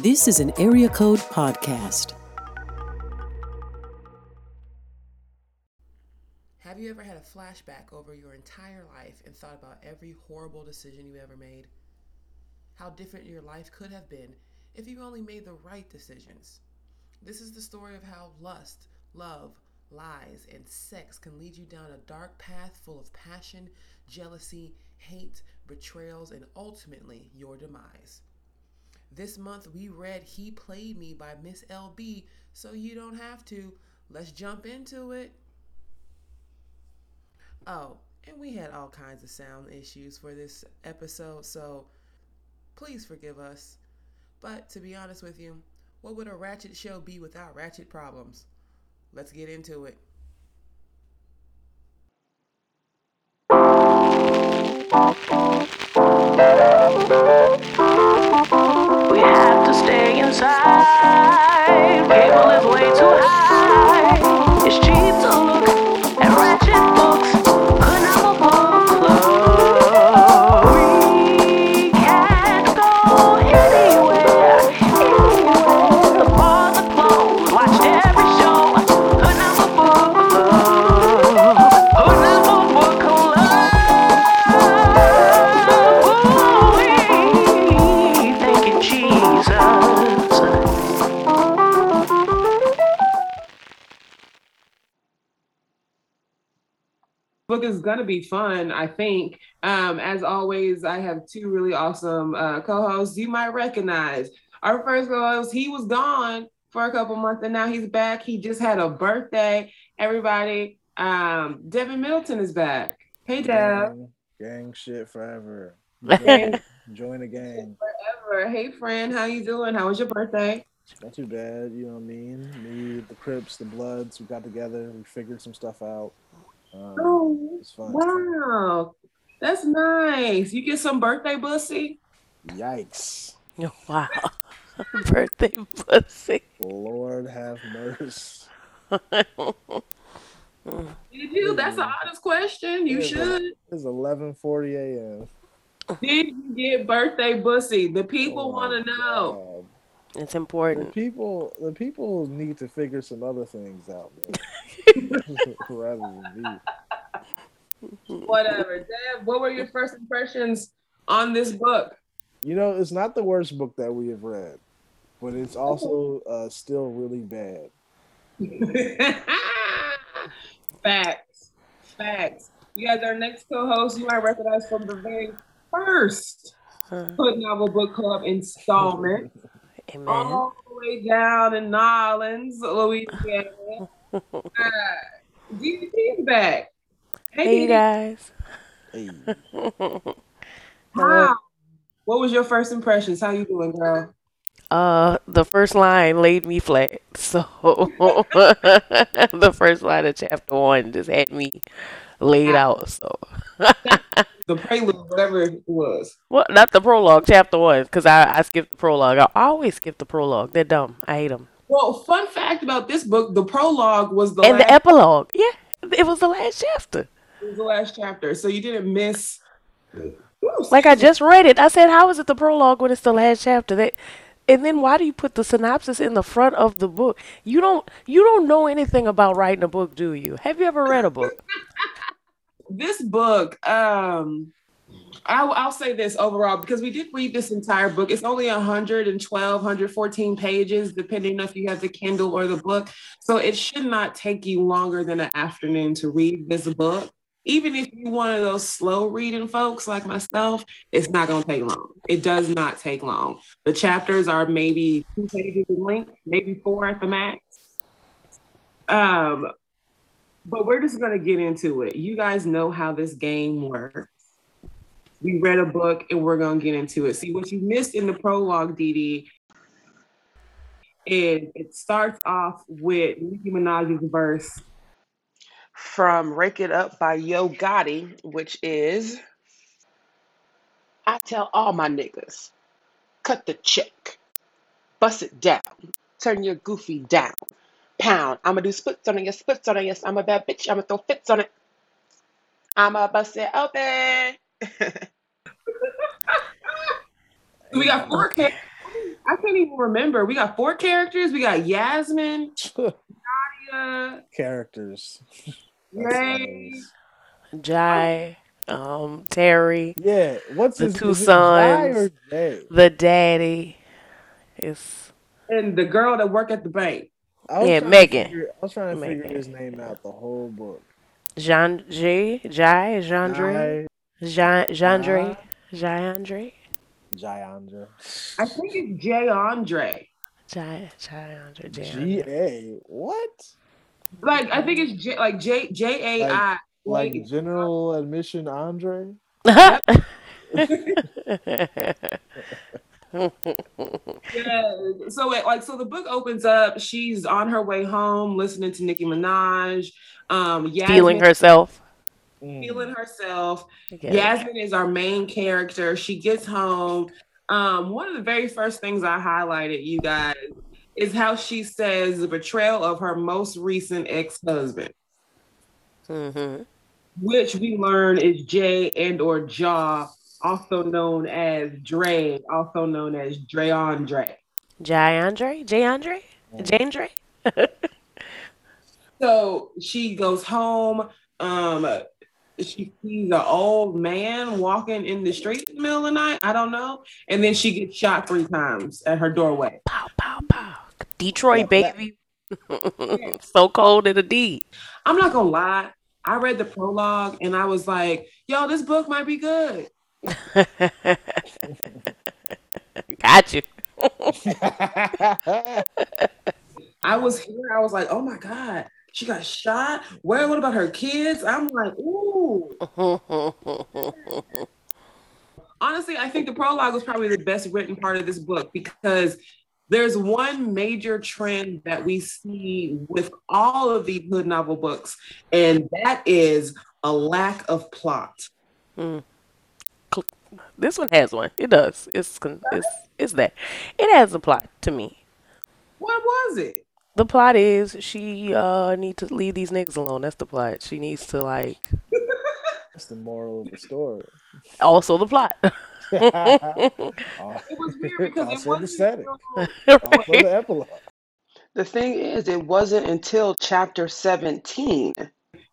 This is an Area Code Podcast. Have you ever had a flashback over your entire life and thought about every horrible decision you ever made? How different your life could have been if you only made the right decisions. This is the story of how lust, love, lies, and sex can lead you down a dark path full of passion, jealousy, hate, betrayals, and ultimately your demise. This month we read He Played Me by Miss LB, so you don't have to. Let's jump into it. Oh, and we had all kinds of sound issues for this episode, so please forgive us. But to be honest with you, what would a ratchet show be without ratchet problems? Let's get into it. Stay inside. Cable is way too high. It's cheap is gonna be fun, I think. Um, as always, I have two really awesome uh, co-hosts you might recognize. Our first co-host, he was gone for a couple months, and now he's back. He just had a birthday. Everybody, um, Devin Middleton is back. Hey, Dev. Gang, gang shit forever. Gang. Join the gang. Forever. Hey, friend, how you doing? How was your birthday? Not too bad, you know what I mean? Me, the Crips, the Bloods, we got together, we figured some stuff out. Um, Oh, fun. wow, that's nice. You get some birthday bussy. Yikes. Wow. Birthday pussy. Lord have mercy. Did you? That's an honest question. You Yeah. should. It's 11:40 a.m. Did you get birthday bussy? The people Oh want to know. God. It's important. The people, the people need to figure some other things out, man. rather than me. Whatever. Deb, what were your first impressions on this book? You know, it's not the worst book that we have read, but it's also uh, still really bad. Facts. Facts. You guys, our next co-host, you might recognize from the very first Huh. Hood Novel Book Club installment. Amen. all the way down in Nolens, Louisiana. uh, DDP is back. Hey, you DDP. guys. Hey, Wow. What was your first impressions? How you doing, girl? Uh, the first line laid me flat. So the first line of chapter one just had me laid out. So The prelude, whatever it was. what? Not the prologue, chapter one, because I I skipped the prologue. I always skip the prologue. They're dumb. I hate them. Well, fun fact about this book: the prologue was the And last, the epilogue, yeah, it was the last chapter. It was the last chapter, so you didn't miss. Like I just read it. I said, how is it the prologue when it's the last chapter? That, and then why do you put the synopsis in the front of the book? You don't you don't know anything about writing a book, do you? Have you ever read a book? this book um I'll, I'll say this overall because we did read this entire book. It's only 112 114 pages depending if you have the kindle or the book. So it should not take you longer than an afternoon to read this book. Even if you're one of those slow reading folks like myself it's not going to take long. It does not take long. The chapters are maybe two pages in length maybe four at the max. Um but we're just going to get into it. You guys know how this game works. We read a book and we're going to get into it. See, what you missed in the prologue, Dee Dee, is it starts off with Nicki Minaj's verse from Rake It Up by Yo Gotti, which is I tell all my niggas, cut the check, bust it down, turn your goofy down, pound. I'ma do splits on it, yes, splits on it, yes. I'm a bad bitch, I'ma throw fits on it. I'ma bust it open. we got four characters. I can't even remember. We got four characters. We got Yasmin, Nadia, Characters. That's Ray. Jai, um, Terry, Yeah, what's The his two is it Jai sons. or Jay? the daddy. It's and the girl that work at the bank. I was Yeah, Megan. figure- I was trying to figure his name out the whole book. Jean J Jai Jandre Jai, Jean Jandre Jandre Jayandra. I think it's Jay Andre. Jai Jandre G A. What? Like I think it's J, like J J A I. Like General Admission Andre? Yeah. So it, like so the book opens up. She's on her way home, listening to Nicki Minaj. Um, Feeling herself. Mm. feeling herself. Yeah. Yasmin is our main character. She gets home. Um, one of the very first things I highlighted, you guys, is how she says the betrayal of her most recent ex-husband, hmm which we learn is Jay and or Jaw, also known as Dre, also known as Dre Andre. Jai Andre J Andre J Andre. So she goes home. Um, she sees an old man walking in the street in the middle of the night. I don't know. And then she gets shot three times at her doorway. Pow pow pow. Detroit Yeah, that- baby. so cold in the D. I'm not gonna lie. I read the prologue and I was like, yo, this book might be good. Got you. I was here, I was like, oh my God, she got shot. Where what about her kids? I'm like, ooh. Honestly, I think the prologue was probably the best written part of this book because there's one major trend that we see with all of these hood novel books, and that is a lack of plot. Hmm. This one has one. It does. It's it's it's that. It has a plot to me. What was it? The plot is she uh need to leave these niggas alone. That's the plot. She needs to like That's the moral of the story. also the plot. It was weird because it Also the wasn't setting. until- the epilogue. The thing is, it wasn't until chapter 17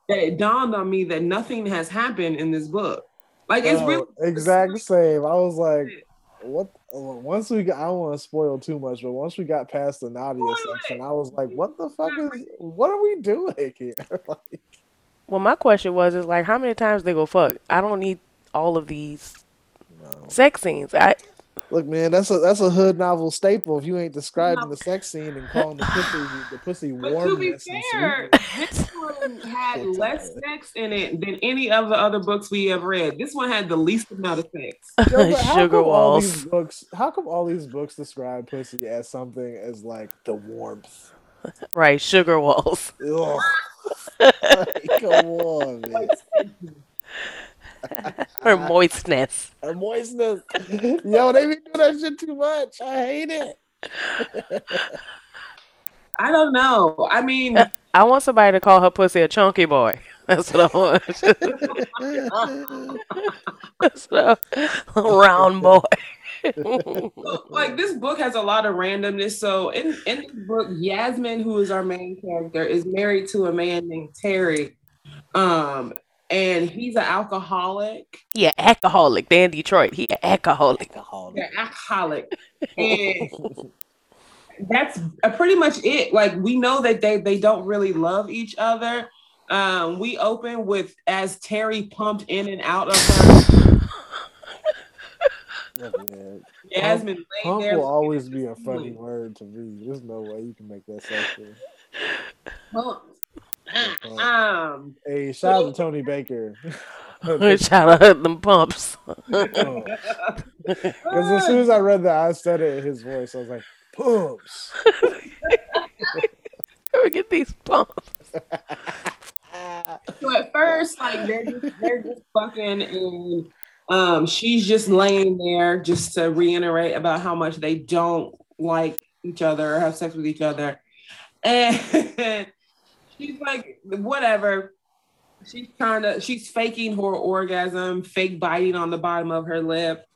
that it dawned on me that nothing has happened in this book. Like it's Oh, really exact same. I was like, what? Once we got, I don't want to spoil too much, but once we got past the Nadia Spoil section, I was like, what the fuck is? What are we doing here? like, Well, my question was is like how many times they go fuck? I don't need all of these no. sex scenes. I Look, man, that's a that's a hood novel staple. If you ain't describing the sex scene and calling the pussy the pussy But to be fair, this one had less sex in it than any of the other books we have read. This one had the least amount of sex. Yo, but how sugar come all these walls. books? How come all these books describe pussy as something as like the warmth? Right, sugar walls. Ugh. Like, come on, man. Her moistness. A moistness. Yo, they be doing that shit too much. I hate it. I don't know. I mean, I want somebody to call her pussy a chunky boy. That's what I want. That's what I- a round boy. like this book has a lot of randomness. So in in this book, Yasmin, who is our main character, is married to a man named Terry. Um, and he's an alcoholic. Yeah, alcoholic. They in Detroit. He a alcoholic. They're alcoholic. And that's uh, pretty much it. Like we know that they they don't really love each other. Um, we open with as Terry pumped in and out of her. Look, man, Yasmin laying Pump there. will always be a funny word to me. There's no way you can make that sexual. pumped. Um, Hey, shout out to Tony Baker. Shout out to them pumps. Because as soon as I read that, I said it in his voice. I was like, pumps. Where we get these pumps? So at first, like they're just, they're just fucking, and um, she's just laying there just to reiterate about how much they don't like each other or have sex with each other, and she's like, whatever. She's trying to, she's faking her orgasm, fake biting on the bottom of her lip,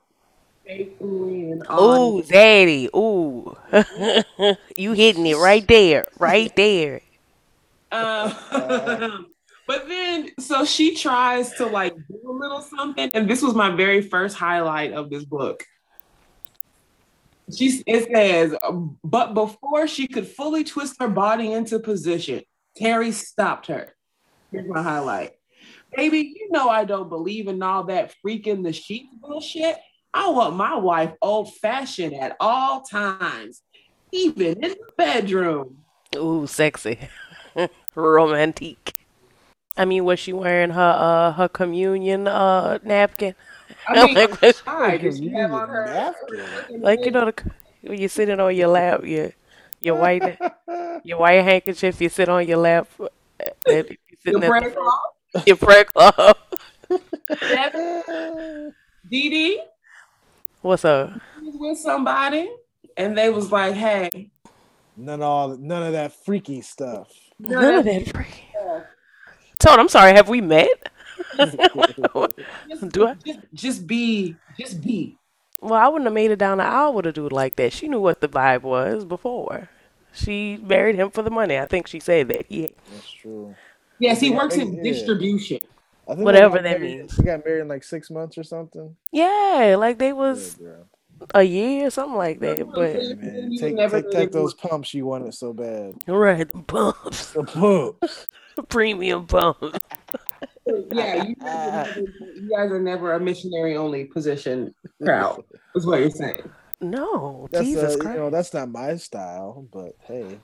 faithfully and all. Ooh, daddy. Ooh. you hitting it right there. Right there. Um, but then, so she tries to like do a little something, and this was my very first highlight of this book. She it says, but before she could fully twist her body into position, Terry stopped her. Here's my highlight. Baby, you know I don't believe in all that freaking the sheets bullshit. I want my wife old fashioned at all times, even in the bedroom. Ooh, sexy. Romantic. I mean, was she wearing her uh her communion uh napkin? I mean, like, was- hi, does she have on her? Napkin. like you know the when you're sitting on your lap, your your white your white handkerchief, you sit on your lap. uh, and you The sitting at prayer the front, cloth? your prayer cloth. Dee Dee What's up? was with somebody, and they was like, "Hey, None of all, none of that freaky stuff. None of that free. Toad, I'm sorry. Have we met? just, Do I? just, just be, just be." Well, I wouldn't have made it down the aisle with a dude like that. She knew what the vibe was before. She married him for the money. I think she said that. Yeah. That's true. Yes, he Yeah, works in yeah. distribution. I think Whatever that married- means. They got married in like six months or something. yeah, like they was girl. a year or something like that. But man, take take, really take those pumps you wanted so bad. right, pumps, The pumps. premium pumps. Yeah, you guys, are never, you guys are never a missionary only position crowd. Is what you're saying. No, That's Jesus uh, Christ. you know that's not my style, but hey,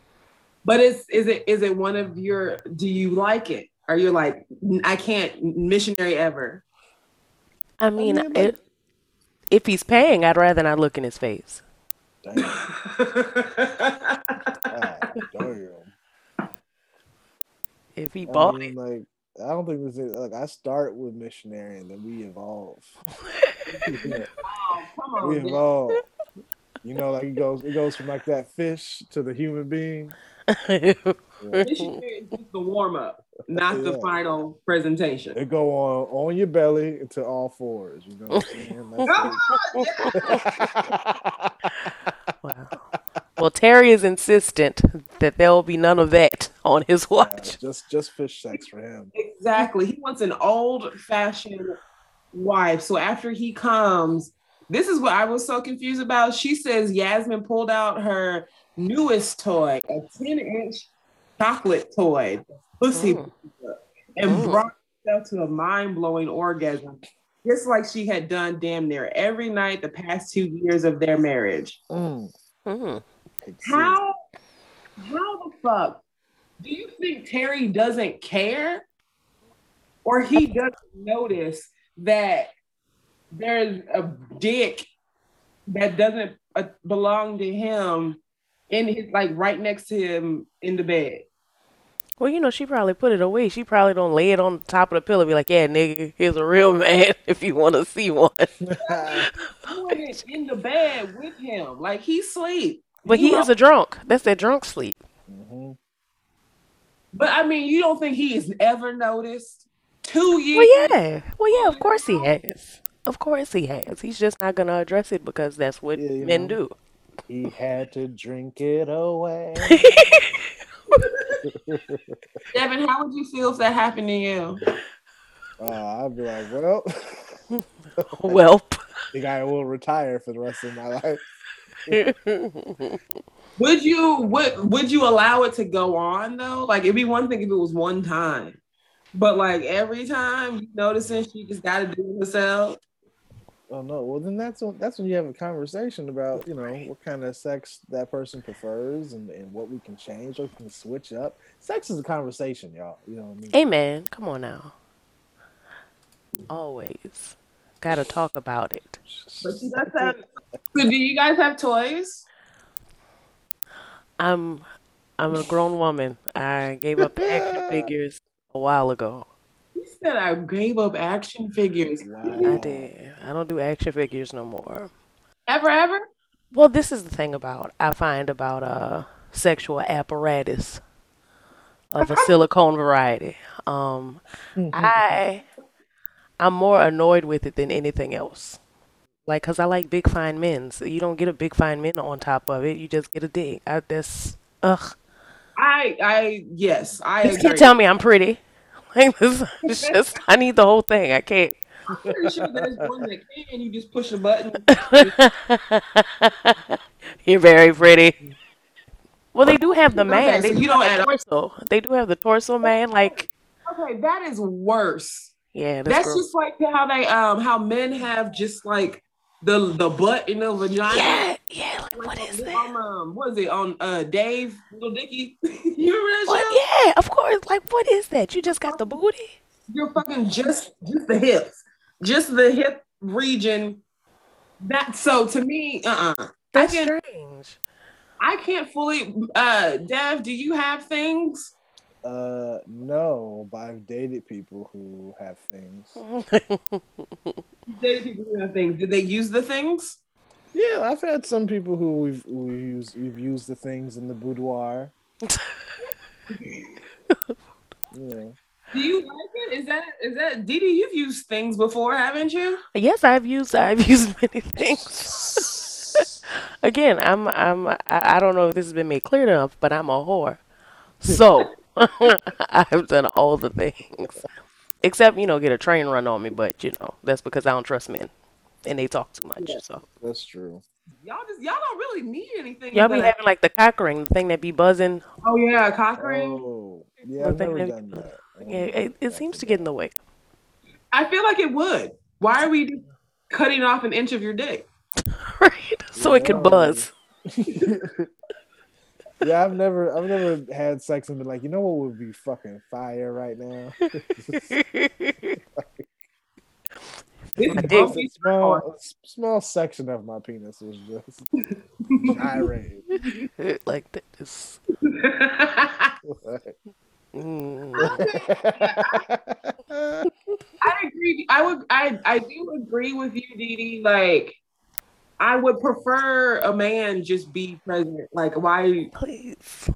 But is is it is it one of your? Do you like it? Are you like I can't missionary ever? I mean, mean, like- it, if he's paying, I'd rather not look in his face. damn, God, damn. If he I bought mean, it, like I don't think this is like I start with missionary and then we evolve. Yeah, Come we on, evolve. You know, like it goes it goes from like that fish to the human being. missionary is just the warm up, not the final presentation. It go on on your belly into all fours. You know what I'm saying? That's wow. Well, Terry is insistent that there will be none of that on his it. watch. just just fish sex for him. Exactly. He wants an old fashioned wife. So after he comes, this is what I was so confused about. She says Yasmin pulled out her newest toy, a 10 inch chocolate toy, pussy, Mm. and Mm. brought herself to a mind blowing orgasm, just like she had done damn near every night the past two years of their marriage. Mm. Mm. How, how the fuck do you think Terry doesn't care? Or he doesn't notice that there's a dick that doesn't uh, belong to him in his like right next to him in the bed. Well, you know, she probably put it away. She probably don't lay it on the top of the pillow. Be like, "Yeah, nigga, here's a real man. If you want to see one." In the bed with him, like he sleep. But he You is a drunk. That's that drunk sleep. Mhm. But I mean, you don't think he has ever noticed two years? Well, yeah. Well, yeah. Of course he has. Of course he has. He's just not gonna address it because that's what Yeah, men know. do. He had to drink it away. Devin, how would you feel if that happened to you? Uh, I'd be like, well, Welp. the guy will retire for the rest of my life. Would you would would you allow it to go on though? Like it'd be one thing if it was one time, but like every time you noticing she just got to do it herself. Oh no, well then that's when that's when you have a conversation about you know what kind of sex that person prefers and, and what we can change, or we can switch up. Sex is a conversation, y'all. You know what I mean? hey, man, come on now. Always gotta talk about it. But you guys have. So do you guys have toys? I'm I'm a grown woman. I gave up action figures a while ago. You said I gave up action figures. I did. I don't do action figures no more. Ever ever? Well, this is the thing about I find about uh sexual apparatus of a silicone variety. Um I I'm more annoyed with it than anything else. Like, cause I like big fine men. So you don't get a big fine men on top of it. You just get a dick. I, that's ugh. I I yes, I You can't agree. tell me I'm pretty. Like this, it's just I need the whole thing. I can't. I'm pretty sure there's one that can. You just push a button. You're very pretty. Well, they do have the man. Okay, They so do you don't have add the torso. They do have the torso man. Like, Okay, that is worse. yeah, that's, That's just like how they um how men have just like the the butt in the vagina. Yeah, yeah. Like, what is that? On, um, what is it on uh Dave Lil Dicky? you remember that What? show? Yeah, of course. Like, what is that? You just got the booty? You're fucking just just the hips, just the hip region. That so to me, uh, uh I That's can strange. I can't fully. Uh, Dev, do you have things? Uh, no, but I've dated people who have things. Dated people who have things. Did they use the things? Yeah, I've had some people who we've we used we've used the things in the boudoir. Yeah. Do you like it? Is that is that Didi? You've used things before, haven't you? yes, I've used I've used many things. Again, I'm I'm I, I don't know if this has been made clear enough, but I'm a whore. So I've done all the things. Except, you know, get a train run on me, but you know, that's because I don't trust men. And they talk too much. So That's true. Y'all just y'all don't really need anything. y'all be but- having like the cock ring, the thing that be buzzing. oh yeah, cock ring. Oh, yeah, The I've thing never that- done that. I Yeah, it, it seems to get in the way. I feel like it would. Why are we cutting off an inch of your dick? right? So it can Yeah. buzz. yeah, I've never, I've never had sex and been like, you know what would be fucking fire right now? This My is dick. bumpy. a small, small section of my penis was just gyrating. like this. Mm. I agree. I would. I I do agree with you, Dee Dee. Like, I would prefer a man just be present. Like, why? Please.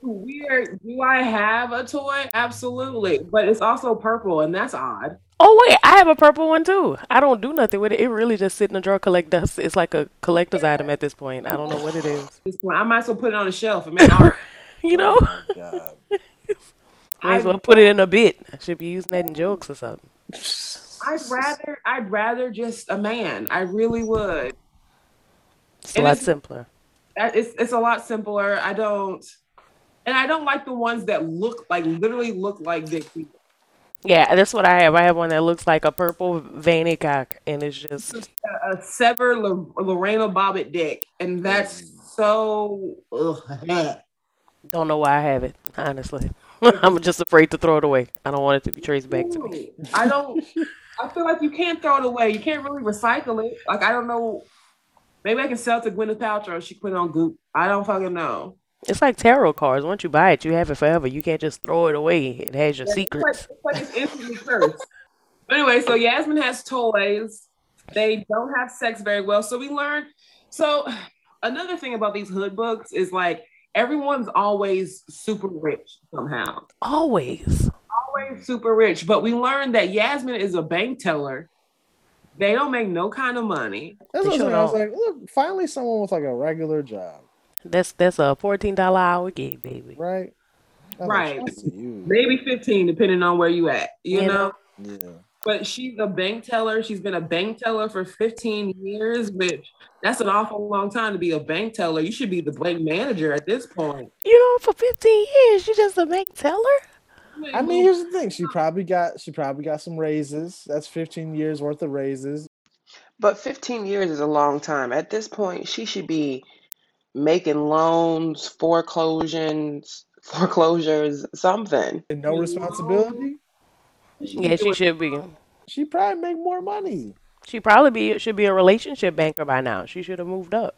Weird. Do I have a toy? Absolutely, but it's also purple, and that's odd. Oh wait, I have a purple one too. I don't do nothing with it. It really just sit in a drawer, collect dust. It's like a collector's item at this point. I don't know what it is. This one, I might as well put it on a shelf and make art. You know, oh, God. might as well put it in a bit. I should be using that in jokes or something. I'd rather. I'd rather just a man. I really would. It's a And lot it's- simpler. Uh, it's it's a lot simpler. I don't, and I don't like the ones that look like literally look like dick people. Yeah, that's what I have. I have one that looks like a purple veiny cock, and it's just A, a severed L- Lorena Bobbitt dick, and that's mm. so. Ugh. don't know why I have it. Honestly, I'm just afraid to throw it away. I don't want it to be traced back to me. I don't. I feel like you can't throw it away. You can't really recycle it. Like I don't know. Maybe I can sell it to Gwyneth Paltrow. She put it on Goop. I don't fucking know. It's like tarot cards. Once you buy it, you have it forever. You can't just throw it away. It has your like, secrets. it's like it's instantly cursed. But anyway, so Yasmin has toys. They don't have sex very well. So we learned. So another thing about these hood books is like everyone's always super rich somehow. Always. Always super rich. But we learned that Yasmin is a bank teller. They don't make no kind of money. That's what sure I was like, look, finally someone with like a regular job, That's that's a fourteen dollar hour gig, baby. right? I Right. "Shouts to you." Maybe 15, depending on where you at, you You know? know? Yeah. But she's a bank teller. She's been a bank teller for 15 years, which that's an awful long time to be a bank teller. You should be the bank manager at this point. You know, for fifteen years, you're just a bank teller. I mean, here's the thing. She probably got she probably got some raises. That's 15 years worth of raises. But 15 years is a long time. At this point, she should be making loans, foreclosures, foreclosures, something. And no responsibility. Yeah, she should be. She probably make more money. She probably be should be a relationship banker by now. She should have moved up.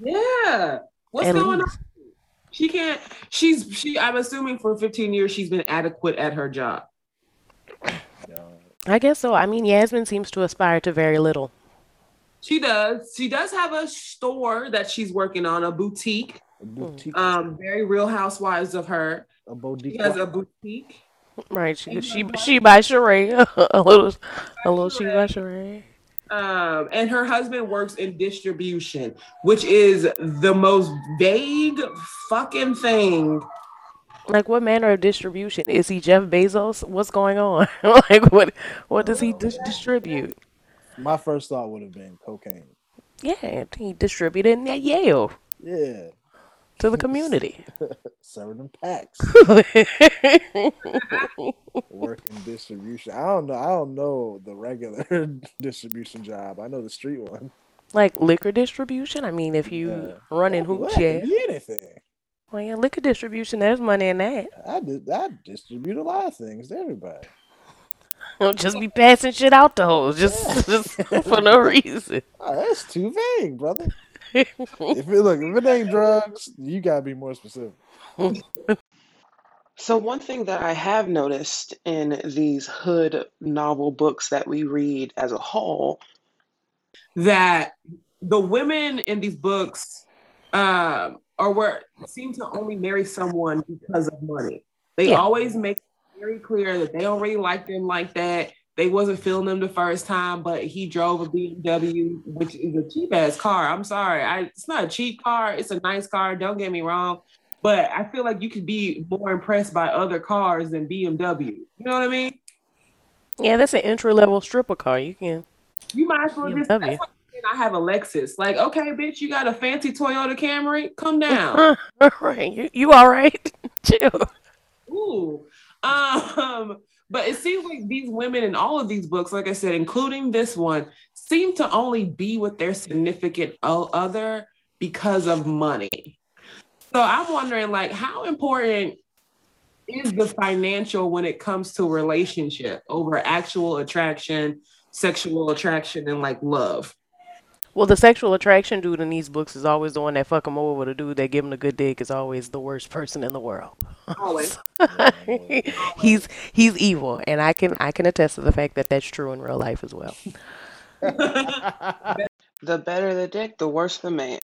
Yeah. What's At going least. on? She can't. She's she. I'm assuming for 15 years she's been adequate at her job. I guess so. I mean, Yasmin seems to aspire to very little. She does. She does have a store that she's working on, a boutique. a boutique, Um, very Real Housewives of her. a boutique. She has a boutique. Right? She And she she by Sheree a little a little she by Sheree. Um, and her husband works in distribution, which is the most vague fucking thing. Like what manner of distribution is he? Jeff Bezos? What's going on? like what? What does he dis- distribute? My first thought would have been cocaine. Yeah, he distributed it at Yale Yeah, to the community. serving them packs. Work in distribution. I don't know. I don't know the regular distribution job. I know the street one. like liquor distribution. I mean, if you Yeah. running hooch, yeah. anything. Well, yeah, liquor distribution. There's money in that. I did. I distribute a lot of things to everybody. Don't just be passing shit out to hoes just, just for no reason. Oh, that's too vague, brother. If it look, if it ain't drugs, you gotta be more specific. So, one thing that I have noticed in these hood novel books that we read as a whole, that the women in these books um, are where seem to only marry someone because of money. They Yeah. always make it very clear that they don't really like them like that. They wasn't feeling them the first time, but he drove a BMW, which is a cheap ass car. I'm sorry, I, it's not a cheap car. It's a nice car. Don't get me wrong, but I feel like you could be more impressed by other cars than BMW. You know what I mean? Yeah, that's an entry level stripper car. You can. You might as well just. BMW. That's like I have a Lexus. Like, okay, bitch, you got a fancy Toyota Camry. Come down. right. You, you all right? Chill. Ooh. Um, but it seems like these women in all of these books, like I said, including this one, seem to only be with their significant other because of money. So I'm wondering, like, how important is the financial when it comes to relationship over actual attraction, sexual attraction, and like love? Well, the sexual attraction dude in these books is always the one that fuck him over. With the dude that give him the good dick is always the worst person in the world. Always. he's he's evil, and I can I can attest to the fact that that's true in real life as well. The better the dick, the worse the man.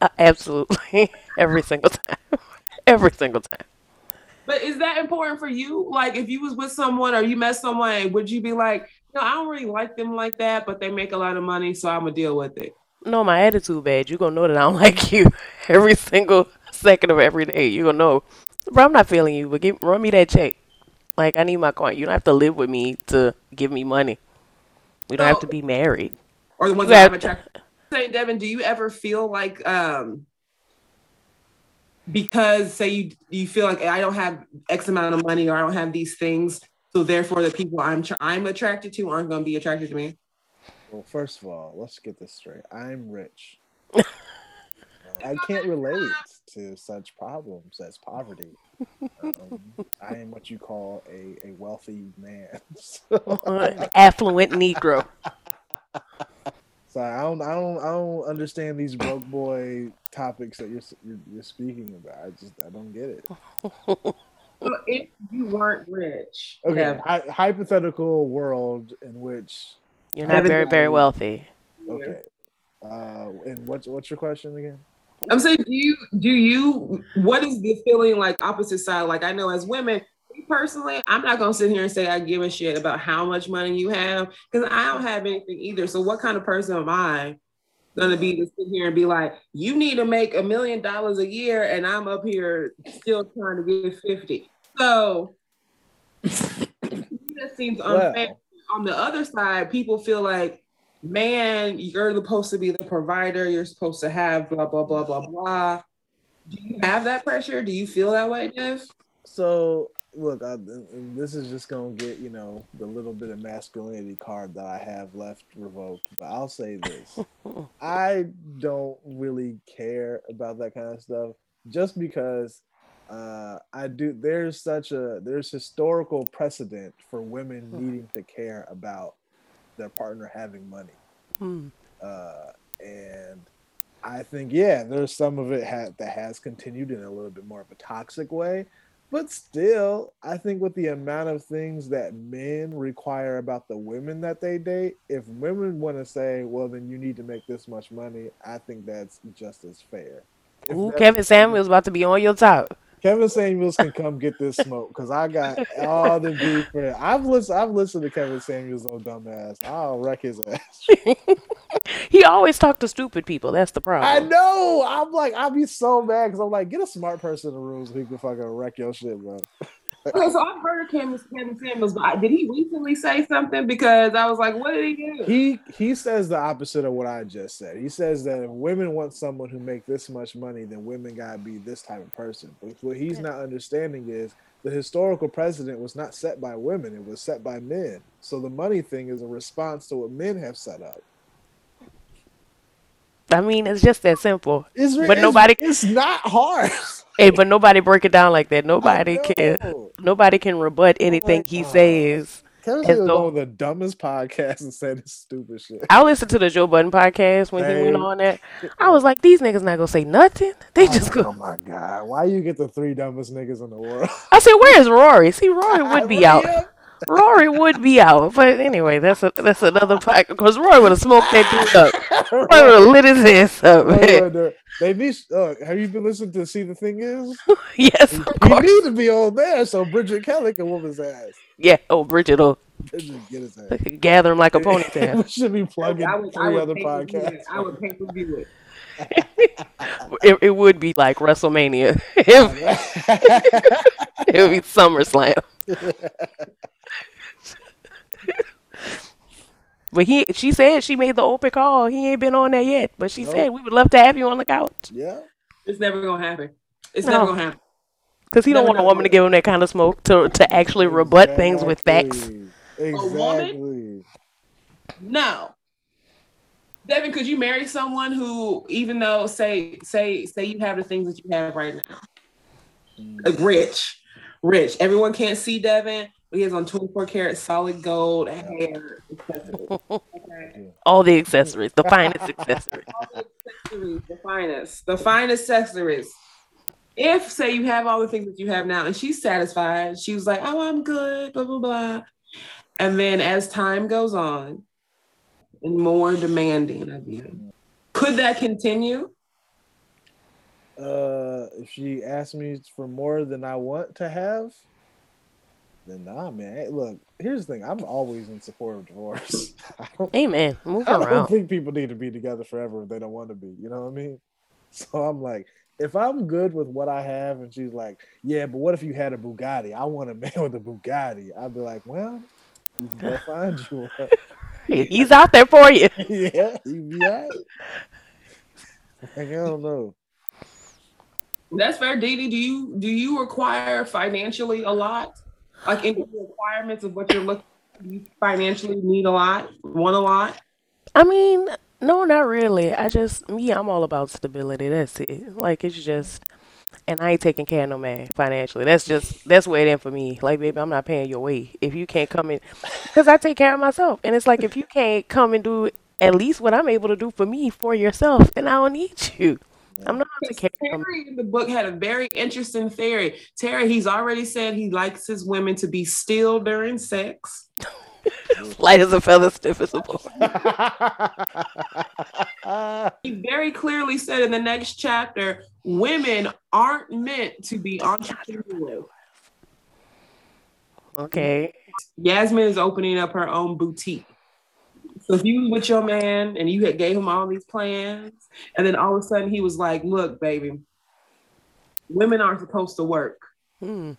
Uh, absolutely, every single time, every single time. But is that important for you? Like, if you was with someone or you met someone, would you be like, no, I don't really like them like that, but they make a lot of money, so I'm gonna deal with it. No, my attitude bad. You're gonna know that I don't like you every single second of every day. You're gonna know, bro. I'm not feeling you, but give run me that check. Like I need my coin. You don't have to live with me to give me money. We don't have to be married. Or the ones that have a check. Say, Devin, do you ever feel like, um, because say you you feel like I don't have X amount of money or I don't have these things, so therefore the people I'm tr- I'm attracted to aren't gonna be attracted to me. Well, first of all, let's get this straight. I'm rich. I can't relate to such problems as poverty. Um, I am what you call a, a wealthy man. so, Affluent Negro. so I don't I don't I don't understand these broke boy topics that you're you're, you're speaking about. I just I don't get it. So if you weren't rich, Okay, Devin, hy- hypothetical world in which You're not very very wealthy. okay. Uh, and what's what's your question again? I'm saying, do you do you what is the feeling like opposite side? Like I know as women, me personally, I'm not gonna sit here and say I give a shit about how much money you have because I don't have anything either. So what kind of person am I gonna be to sit here and be like, you need to make a million dollars a year and I'm up here still trying to get 50. So that seems unfair. On the other side, people feel like man, you're supposed to be the provider. You're supposed to have blah blah blah blah blah. Do you have that pressure? Do you feel that way, Dev? So look, I, this is just gonna get you know the little bit of masculinity card that I have left revoked. But I'll say this: I don't really care about that kind of stuff, just because uh, I do. There's such a there's historical precedent for women needing to care about their partner having money, Hmm. uh, and I think yeah, there's some of it ha- that has continued in a little bit more of a toxic way. But still, I think with the amount of things that men require about the women that they date, if women want to say, well, then you need to make this much money, I think that's just as fair. If Ooh, Kevin Samuels about to be on your top. Kevin Samuels can come get this smoke because I got all the beef for it. I've listened. I've listened to Kevin Samuels old dumbass. I'll wreck his ass. He always talk to stupid people. That's the problem. I know. I'm like, I'll be so mad because I'm like, get a smart person in the room so he can fucking wreck your shit, bro. Okay, so I've heard of Kevin, Kevin Samuels, but I- did he recently say something? Because I was like, what did he do? He he says the opposite of what I just said. He says that if women want someone who make this much money, then women gotta be this type of person. But what he's not understanding is the historical precedent was not set by women; it was set by men. So the money thing is a response to what men have set up. I mean, it's just that simple. It's, But it's- nobody- It's not hard. Hey, but nobody break it down like that. Nobody can. Nobody can rebut anything he oh. says. Kevin As Samuels though- on the dumbest podcast and said this stupid shit. I listened to the Joe Budden podcast when he went on that. I was like, these niggas not gonna say nothing. They oh just go. Oh my god! Why you get the three dumbest niggas in the world? I said, where is Rory? See, Rory would be out. Yeah. Rory would be out. But anyway, that's a that's another podcast. Because Rory would have smoked that dude up. Rory would have lit his ass up. Hey, uh, They need. Uh, have you been listening to See the Thing Is? yes, of You course. need to be on there so Bridget Kelly can whoop his ass. Yeah. Oh, Bridget will Just get his ass. gather him like a ponytail. we should be plugging I would, I three would other pay-per-view podcasts. it. I would pay per view it. It, it would be like WrestleMania. it, it would be SummerSlam. But he, she said she made the open call. He ain't been on there yet, but she Nope. said we would love to have you on the couch yeah. It's never gonna happen. It's No. never gonna happen. because he don't want a woman to give him that kind of smoke to to actually rebut things with facts. Exactly. Exactly. No. Devin, could you marry someone who, even though say say say you have the things that you have right now, like rich, rich. Everyone can't see Devin, but he has on 24 karat solid gold hair. etc. Okay. All the accessories, the finest accessories. The accessories, the finest, the finest accessories. If say you have all the things that you have now, and she's satisfied, she was like, "Oh, I'm good," blah blah blah. And then as time goes on, and more demanding of you, could that continue? Uh, if she asks me for more than I want to have, then nah, man. Hey, look, here's the thing. I'm always in support of divorce. Amen. Move I don't around. think people need to be together forever if they don't want to be. You know what I mean? So I'm like, if I'm good with what I have, and she's like, yeah, but what if you had a Bugatti? I want a man with a Bugatti. I'd be like, well, you can go find you. He's out there for you. yeah, you be all right. Like, I don't know. That's fair, Didi. Do you do you require financially a lot? Like in the requirements of what you're looking, you financially need a lot, want a lot? I mean, no, not really. I just me, I'm all about stability. That's it. Like it's just, and I ain't taking care of no man financially. That's just that's where it in for me. Like, baby, I'm not paying your way if you can't come in, because I take care of myself. And it's like if you can't come and do at least what I'm able to do for me for yourself, then I don't need you. I'm not to care. Terry in the book had a very interesting theory. Terry, he's already said he likes his women to be still during sex. Light as a feather, stiff as a board. He very clearly said in the next chapter, women aren't meant to be entrepreneurial. Okay. Yasmin is opening up her own boutique. So if you was with your man and you had gave him all these plans, and then all of a sudden he was like, "Look, baby, women aren't supposed to work." Hmm.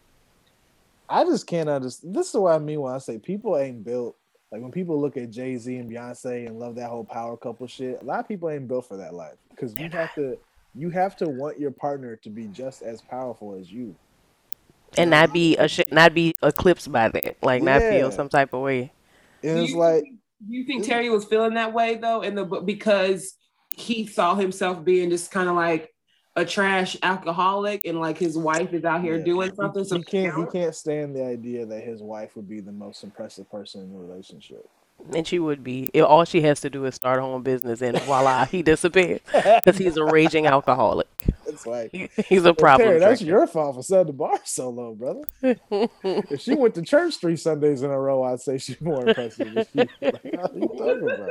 I just can't understand. This is what I mean when I say people ain't built. Like when people look at Jay Z and Beyonce and love that whole power couple shit, a lot of people ain't built for that life because you have to, you have to want your partner to be just as powerful as you. And not be a not be eclipsed by that. Like not Yeah. feel some type of way. And Do it's like, think- do you think Terry was feeling that way though in the book because he saw himself being just kind of like a trash alcoholic and like his wife is out here Yeah. doing something? So he can't, he can't stand the idea that his wife would be the most impressive person in the relationship. And she would be. If all she has to do is start her own business, and voila, he disappeared because he's a raging alcoholic. It's like, He's a well, problem. Terry, that's your fault for setting the bar so low, brother. if she went to church three Sundays in a row, I'd say she's more impressive than you. Like, what are you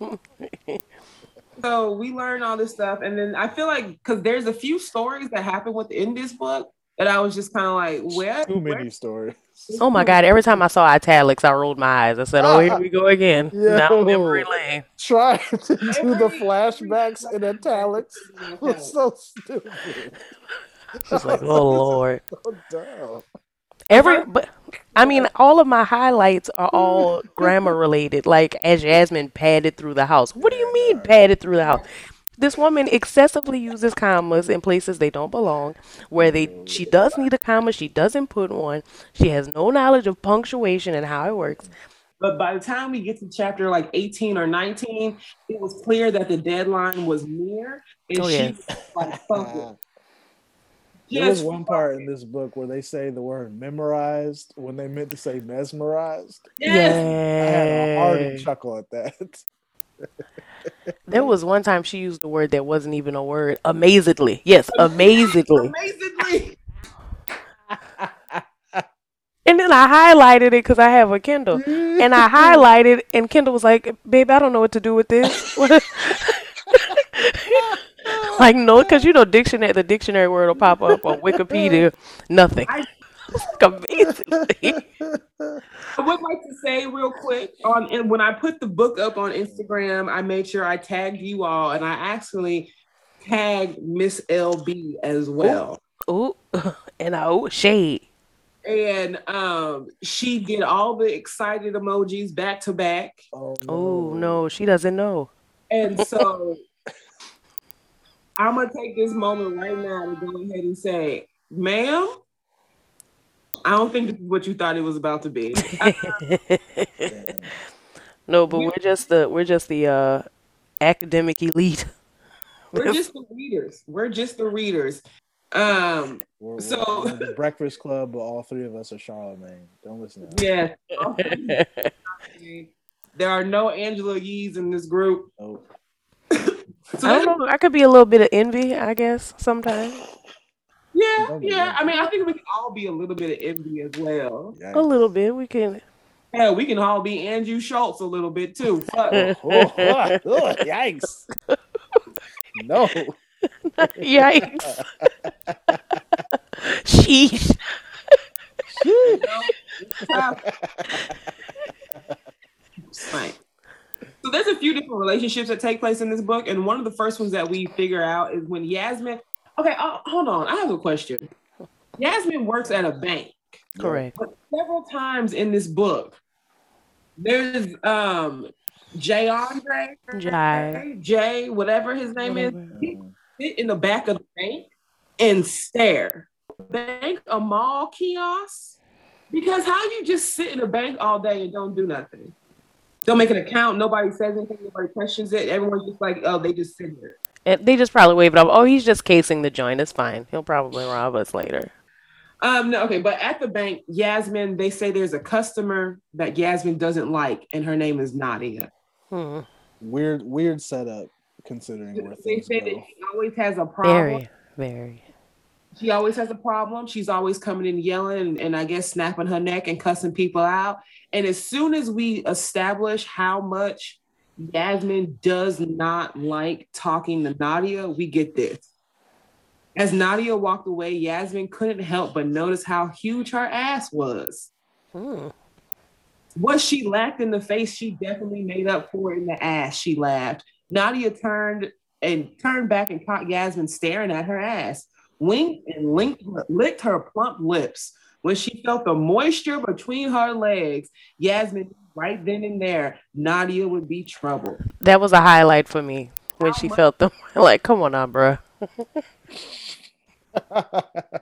talking about? so we learn all this stuff, and then I feel like because there's a few stories that happen within this book that I was just kind of like, where? Too where- many stories. Oh my God! Every time I saw italics, I rolled my eyes. I said, "Oh, here we go again." Now Yo. memory lane. Trying to do the flashbacks in italics was so stupid. It's like, oh Lord. So dumb. Every, but I mean, all of my highlights are all grammar related. Like as Jasmine padded through the house. What do you mean padded through the house? This woman excessively uses commas in places they don't belong. Where they, she does need a comma, she doesn't put one. She has no knowledge of punctuation and how it works. But by the time we get to chapter like 18 or 19, it was clear that the deadline was near. And Oh, she yeah. was like focused. There was one part in this book where they say the word memorized when they meant to say mesmerized. Yes. I had a hearty chuckle at that. There was one time she used a word that wasn't even a word. Amazedly. Yes, amazedly. Amazingly. And then I highlighted it because I have a Kindle. And I highlighted, and Kindle was like, Babe, I don't know what to do with this. like, no, because you know, dictionary, the dictionary word will pop up on Wikipedia. Nothing. I- Like, amazingly. I would like to say real quick on and when I put the book up on Instagram, I made sure I tagged you all and I actually tagged Miss LB as well. Ooh, and I, ooh, shade. And um she did all the excited emojis back to back. Oh Oh, no, she doesn't know. And so I'm gonna take this moment right now to go ahead and say, ma'am, I don't think this is what you thought it was about to be. no, but we're just the, we're just the uh, academic elite. We're just the readers. We're just the readers. Um, We're, we're- So- we're the Breakfast Club, but all three of us are Charlamagne. Don't listen to him. yeah. there are no Angela Yees in this group. Nope. So I don't know. I could be a little bit of envy, I guess, sometimes. Yeah, yeah. I mean, I think we can all be a little bit of envy as well. Yikes. A little bit. We can. Yeah, we can all be Andrew Schulz a little bit too. Oh, oh, oh, yikes. No. Yikes. Sheesh. Right. So there's a few different relationships that take place in this book, and one of the first ones that we figure out is when Yasmin. Okay, uh, hold on. I have a question. Yasmin works at a bank, Correct. but several times in this book, there's um Jay Andre, Jai. Jay, whatever his name is. Whatever. Sit in the back of the bank and stare. Bank a mall kiosk. Because how you just sit in a bank all day and don't do nothing? Don't make an account. Nobody says anything. Nobody questions it. Everyone's just like, oh, they just sit there. And they just probably wave it off. Oh, he's just casing the joint. It's fine. He'll probably rob us later. Um, no, okay, but at the bank, Yasmin, they say there's a customer that Yasmin doesn't like, and her name is Nadia. Hmm. Weird, weird setup considering where They things say that go. she always has a problem. Very, very. She always has a problem. She's always coming in yelling and, and I guess snapping her neck and cussing people out. And as soon as we establish how much Yasmin does not like talking to Nadia, we get this. As Nadia walked away, Yasmin couldn't help but notice how huge her ass was. Hmm. What she lacked in the face, she definitely made up for in the ass. She laughed. Nadia turned and turned back and caught Yasmin staring at her ass, winked and linked, licked her plump lips. When she felt the moisture between her legs, Yasmin right then and there, Nadia would be trouble. That was a highlight for me when How she much- felt them. Like, come on now, bruh.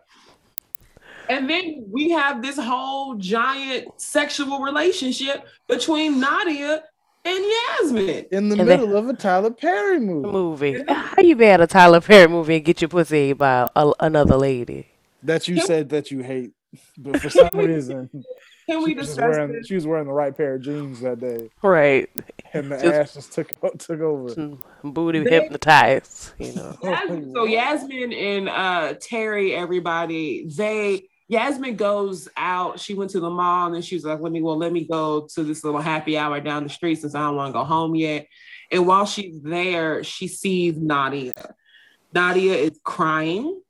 And then we have this whole giant sexual relationship between Nadia and Yasmin. In the And middle of a Tyler Perry movie Movie. How you be at a Tyler Perry movie and get your pussy by a, another lady? that you said that you hate, but for some reason Can we she was, discuss wearing, this? she was wearing the right pair of jeans that day, Right. and the Just- ass just took took over. Booty They- hypnotized, you know. Yasmin, so Yasmin and uh Terry, everybody, they Yasmin goes out. She went to the mall and then she was like, "Let me well, let me go to this little happy hour down the street since I don't want to go home yet." And while she's there, she sees Nadia. Nadia is crying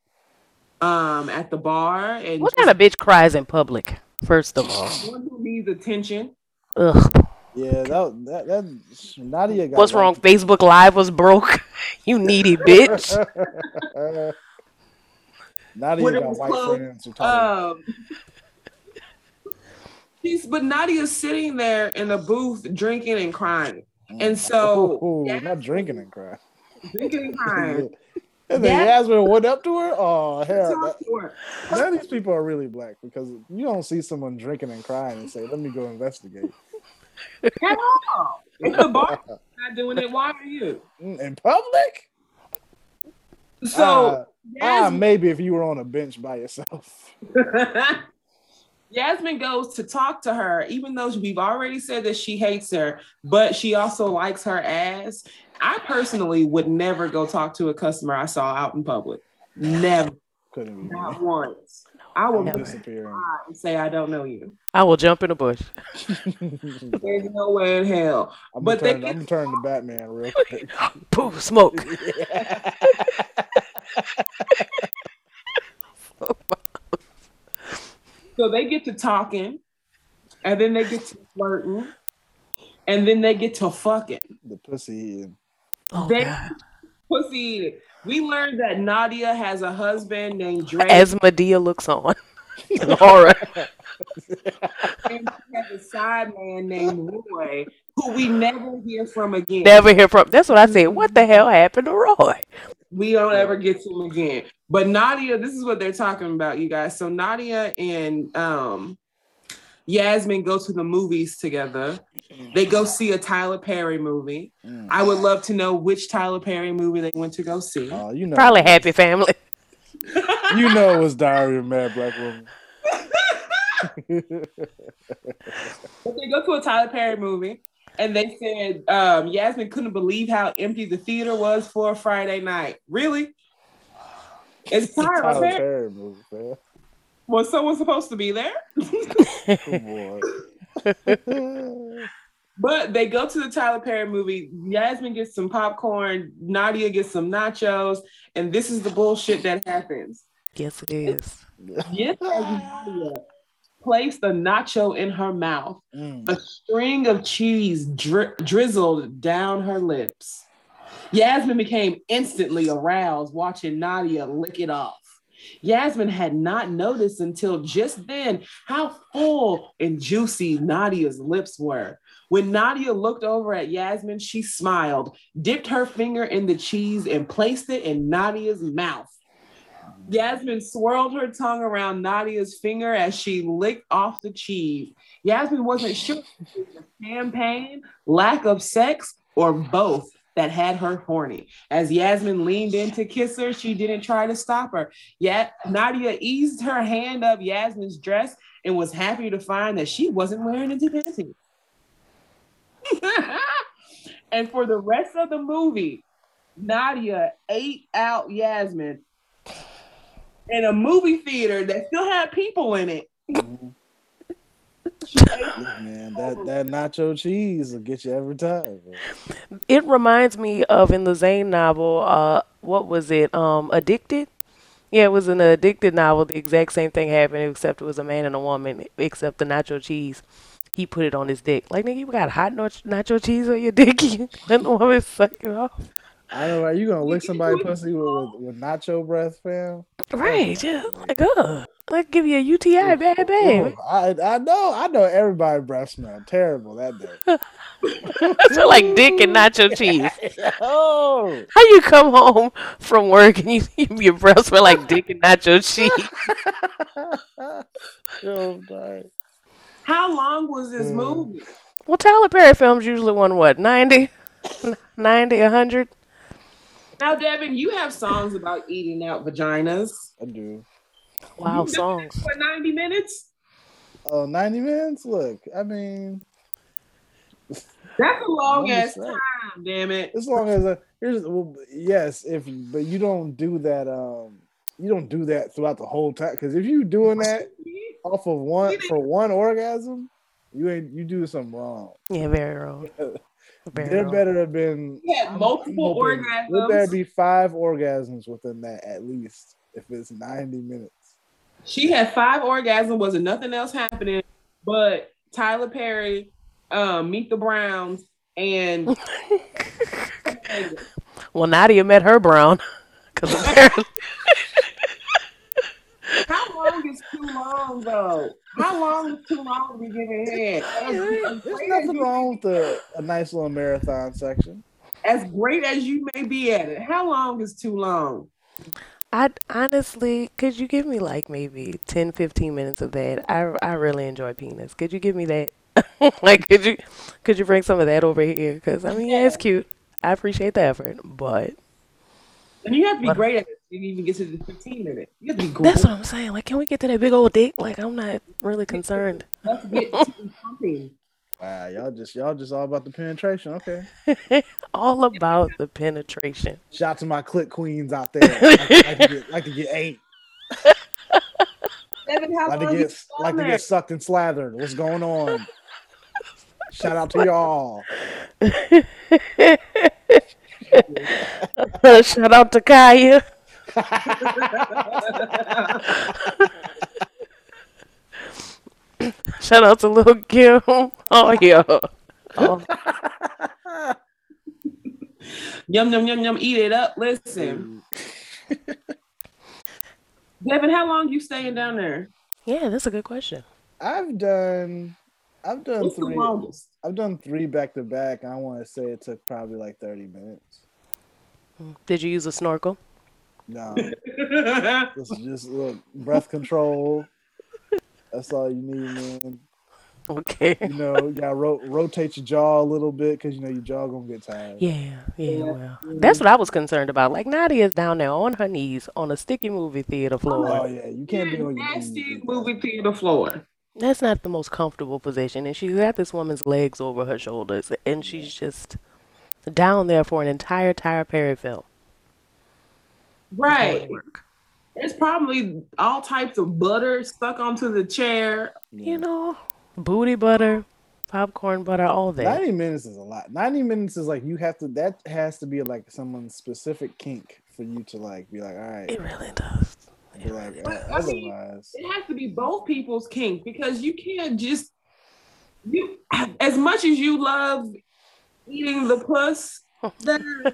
um at the bar and What kind of bitch cries in public? First of all, one who needs attention. ugh. Yeah, that that, that Nadia got What's wrong? Facebook Live was broke. You needy bitch. Nadia When it got white closed, friends who. Um, she's but Nadia's sitting there in the booth drinking and crying. And so Ooh, yeah. not drinking and crying. drinking and crying. and then Yeah. Yasmin went up to her. Oh hell, that- none of these people are really black because you don't see someone drinking and crying and say, "Let me go investigate." At all. If the bar not doing it, why are you? Mm, In public? So Ah, ah, Yasmin, maybe if you were on a bench by yourself. Yasmin goes to talk to her, even though we've already said that she hates her, but she also likes her ass. I personally would never go talk to a customer I saw out in public. Never, Couldn't be not me. once. I will Never. disappearing. lie and say I don't know you. I will jump in the bush. There's no way in hell. I'm But gonna they I'm get- gonna turn to Batman real quick. Poof, smoke. So they get to talking, and then they get to flirting, and then they get to fucking. the pussy eating. Oh, They- God. Pussy eating. We learned that Nadia has a husband named Drake. As Madea looks on. Laura. and she has a side man named Roy, who we never hear from again. Never hear from. That's what I said. What the hell happened to Roy? We don't ever get to him again. But Nadia, this is what they're talking about, you guys. So Nadia and um Yasmin go to the movies together. They go see a Tyler Perry movie. Mm. I would love to know which Tyler Perry movie they went to go see. Oh, you know, Probably Happy Family. You know, it was Diary of a Mad Black Woman. But they go to a Tyler Perry movie, and they said um, Yasmin couldn't believe how empty the theater was for a Friday night. Really? It's Tyler, Tyler Perry. Perry. Was someone supposed to be there? But they go to the Tyler Perry movie. Yasmin gets some popcorn. Nadia gets some nachos, and this is the bullshit that happens. Yes, it is. Yes, as Nadia placed the nacho in her mouth. Mm. a string of cheese dri- drizzled down her lips. Yasmin became instantly aroused watching Nadia lick it off. Yasmin had not noticed until just then how full and juicy Nadia's lips were. When Nadia looked over at Yasmin, she smiled, dipped her finger in the cheese, and placed it in Nadia's mouth. Yasmin swirled her tongue around Nadia's finger as she licked off the cheese. Yasmin wasn't sure if it was champagne, lack of sex, or both that had her horny. As Yasmin leaned in to kiss her, she didn't try to stop her. Yet Nadia eased her hand up Yasmin's dress and was happy to find that she wasn't wearing a panties. and for the rest of the movie, Nadia ate out Yasmin in a movie theater that still had people in it. She ate Man, that, that nacho cheese will get you every time. man. It reminds me of in the Zane novel, uh, what was it? Um, Addicted? Yeah, it was an addicted novel. The exact same thing happened, except it was a man and a woman, except the nacho cheese. He put it on his dick. Like, nigga, you got hot nacho cheese on your dick? You let the woman suck it off. I know, right? You gonna lick somebody pussy with, with, with nacho breath, fam? Right, just like, uh, like give you a UTI, bad baby. Oh, I I know, I know everybody breath smell terrible that day. so like dick and nacho cheese. oh, How you come home from work and you, your breath smell like dick and nacho cheese? Yo, sorry. How long was this Mm. movie? Well, Tyler Perry films usually won what, 90? 90, 100? Now, Devin, you have songs about eating out vaginas. I do. Wow, You songs. For 90 minutes? Oh, 90 minutes? Look, I mean, That's a long ass just saying. time, damn it. as long as a, here's well, yes, if but you don't do that, um, you don't do that throughout the whole time because if you doing that off of one for one orgasm, you ain't you do something wrong. Yeah, very wrong. Very There better have been He had I'm- I'm multiple hoping There better orgasms. be five orgasms within that at least. If it's ninety minutes. She had five orgasms. Wasn't nothing else happening but Tyler Perry, um, Meet the Browns, and Well, Nadia met her brown. Because apparently, how long is too long though? How long is too long to be giving head? As, as There's nothing wrong with a, a nice little marathon section. as great as you may be at it, how long is too long? I honestly, could you give me like maybe 10, 15 minutes of that? I, I really enjoy penis. Could you give me that? like, could you could you bring some of that over here? Because I mean, yeah, it's cute. I appreciate the effort, but And you have to be What? great at it to even get to the 15 minutes. You have to be great. that's what I'm saying. Like, can we get to that big old dick? Like, I'm not really concerned. Let's get to something. Wow, y'all just y'all just all about the penetration. Okay. All about the penetration. Shout out to my click queens out there. like, like to get, like to get eight. Evan, how Like to long get you like to get sucked and slathered. What's going on? Shout out to y'all. Shout out to Kaya. Shout out to Lil Kim. Oh yeah. Oh, Yum yum yum yum. Eat it up. Listen, Devin, how long you staying down there? yeah, that's a good question. I've done I've done What's the three longest? I've done three back to back. I want to say it took probably like 30 minutes. Did you use a snorkel? No, just just look, breath control. That's all you need, man. Okay. You know, you gotta ro- rotate your jaw a little bit because you know your jaw gonna get tired. Yeah, yeah, well. That's what I was concerned about. Like Nadia's down there on her knees on a sticky movie theater floor. Oh yeah, you can't be on your knees. nasty movie theater floor. That's not the most comfortable position. And she's got this woman's legs over her shoulders. And she's just down there for an entire tire Perry film. Right. There's probably all types of butter stuck onto the chair. You know, booty butter, popcorn butter, all that. 90 minutes is a lot. 90 minutes is like you have to that has to be like someone's specific kink for you to like be like, all right. It really does. Be like, But, uh, I mean. It has to be both people's kink because you can't just you as much as you love eating the puss, then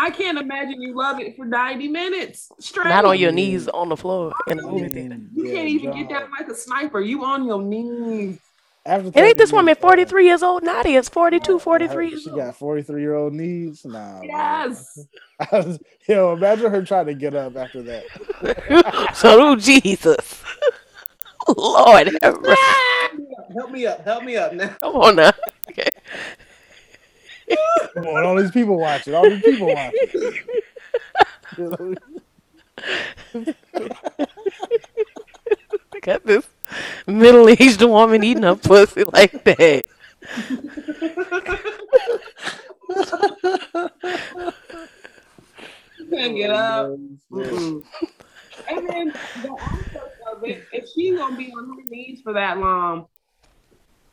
I can't imagine you love it for 90 minutes straight. Not on your knees on the floor in the movie theater. You yeah, can't even get jaw. down like a sniper. You on your knees. After And ain't this woman uh, 43 years old? Nadia's 42, her- 43 She got 43 year old knees. Nah. Yes. I was, yo, imagine her trying to get up after that. so, oh, Jesus. Lord. Help me up. Help me up now. come on now. Okay. Come on, all these people watching. All these people watching. You know? Got this middle-aged woman eating a pussy like that. You can't get up. Mm-mm. And then the aspect of it, if she's gonna be on her knees for that long,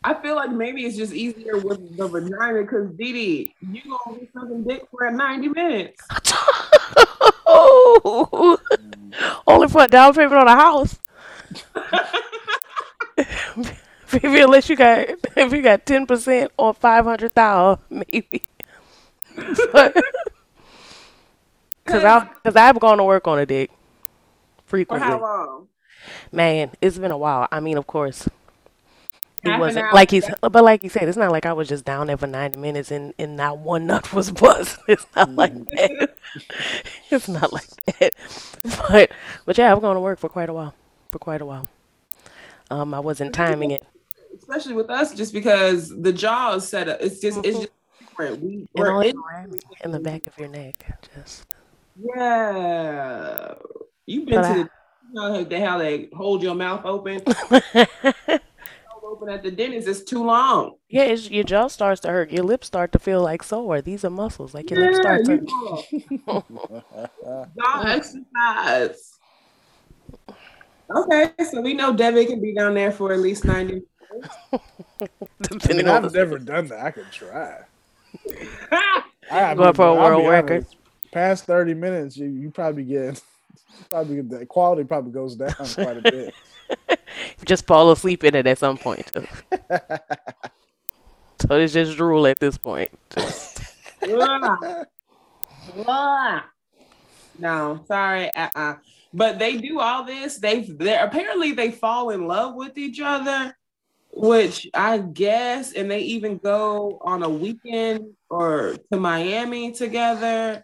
I feel like maybe it's just easier with the vagina because De De, you gonna be sucking dick for 90 minutes. oh, only for a down payment on a house. Maybe unless you got if you got ten percent or five hundred thousand, maybe. Because I've gone to work on a dick frequently. For how long? Man, it's been a while. I mean, of course, it wasn't like he's, but like you said, it's not like I was just down there for ninety minutes and and not one nut was bust. It's not like that. it's not like that. But but yeah, I've gone to work for quite a while. For quite a while. Um, I wasn't timing it. Especially with us, just because the jaw is set up. It's just it's just different. We we're in, in the back of your neck. Just yeah. You've been But to I- the you know they- how they hold your mouth open. Hold open at the dentist. It's too long. yeah, it's, your jaw starts to hurt. Your lips start to feel like sore. These are muscles. Like your lips start to. you know. Jaw exercise. Okay, so we know Debbie can be down there for at least 90 minutes. I mean, on I've the never done that. I could try. I, I Going for a I'll world record. honest, Past thirty minutes, you, you probably get probably the quality probably goes down quite a bit. Just fall asleep in it at some point. so it's just drool at this point. Ugh. Ugh. no, sorry. Uh-uh. But they do all this. They they apparently they fall in love with each other, which I guess, and they even go on a weekend or to Miami together.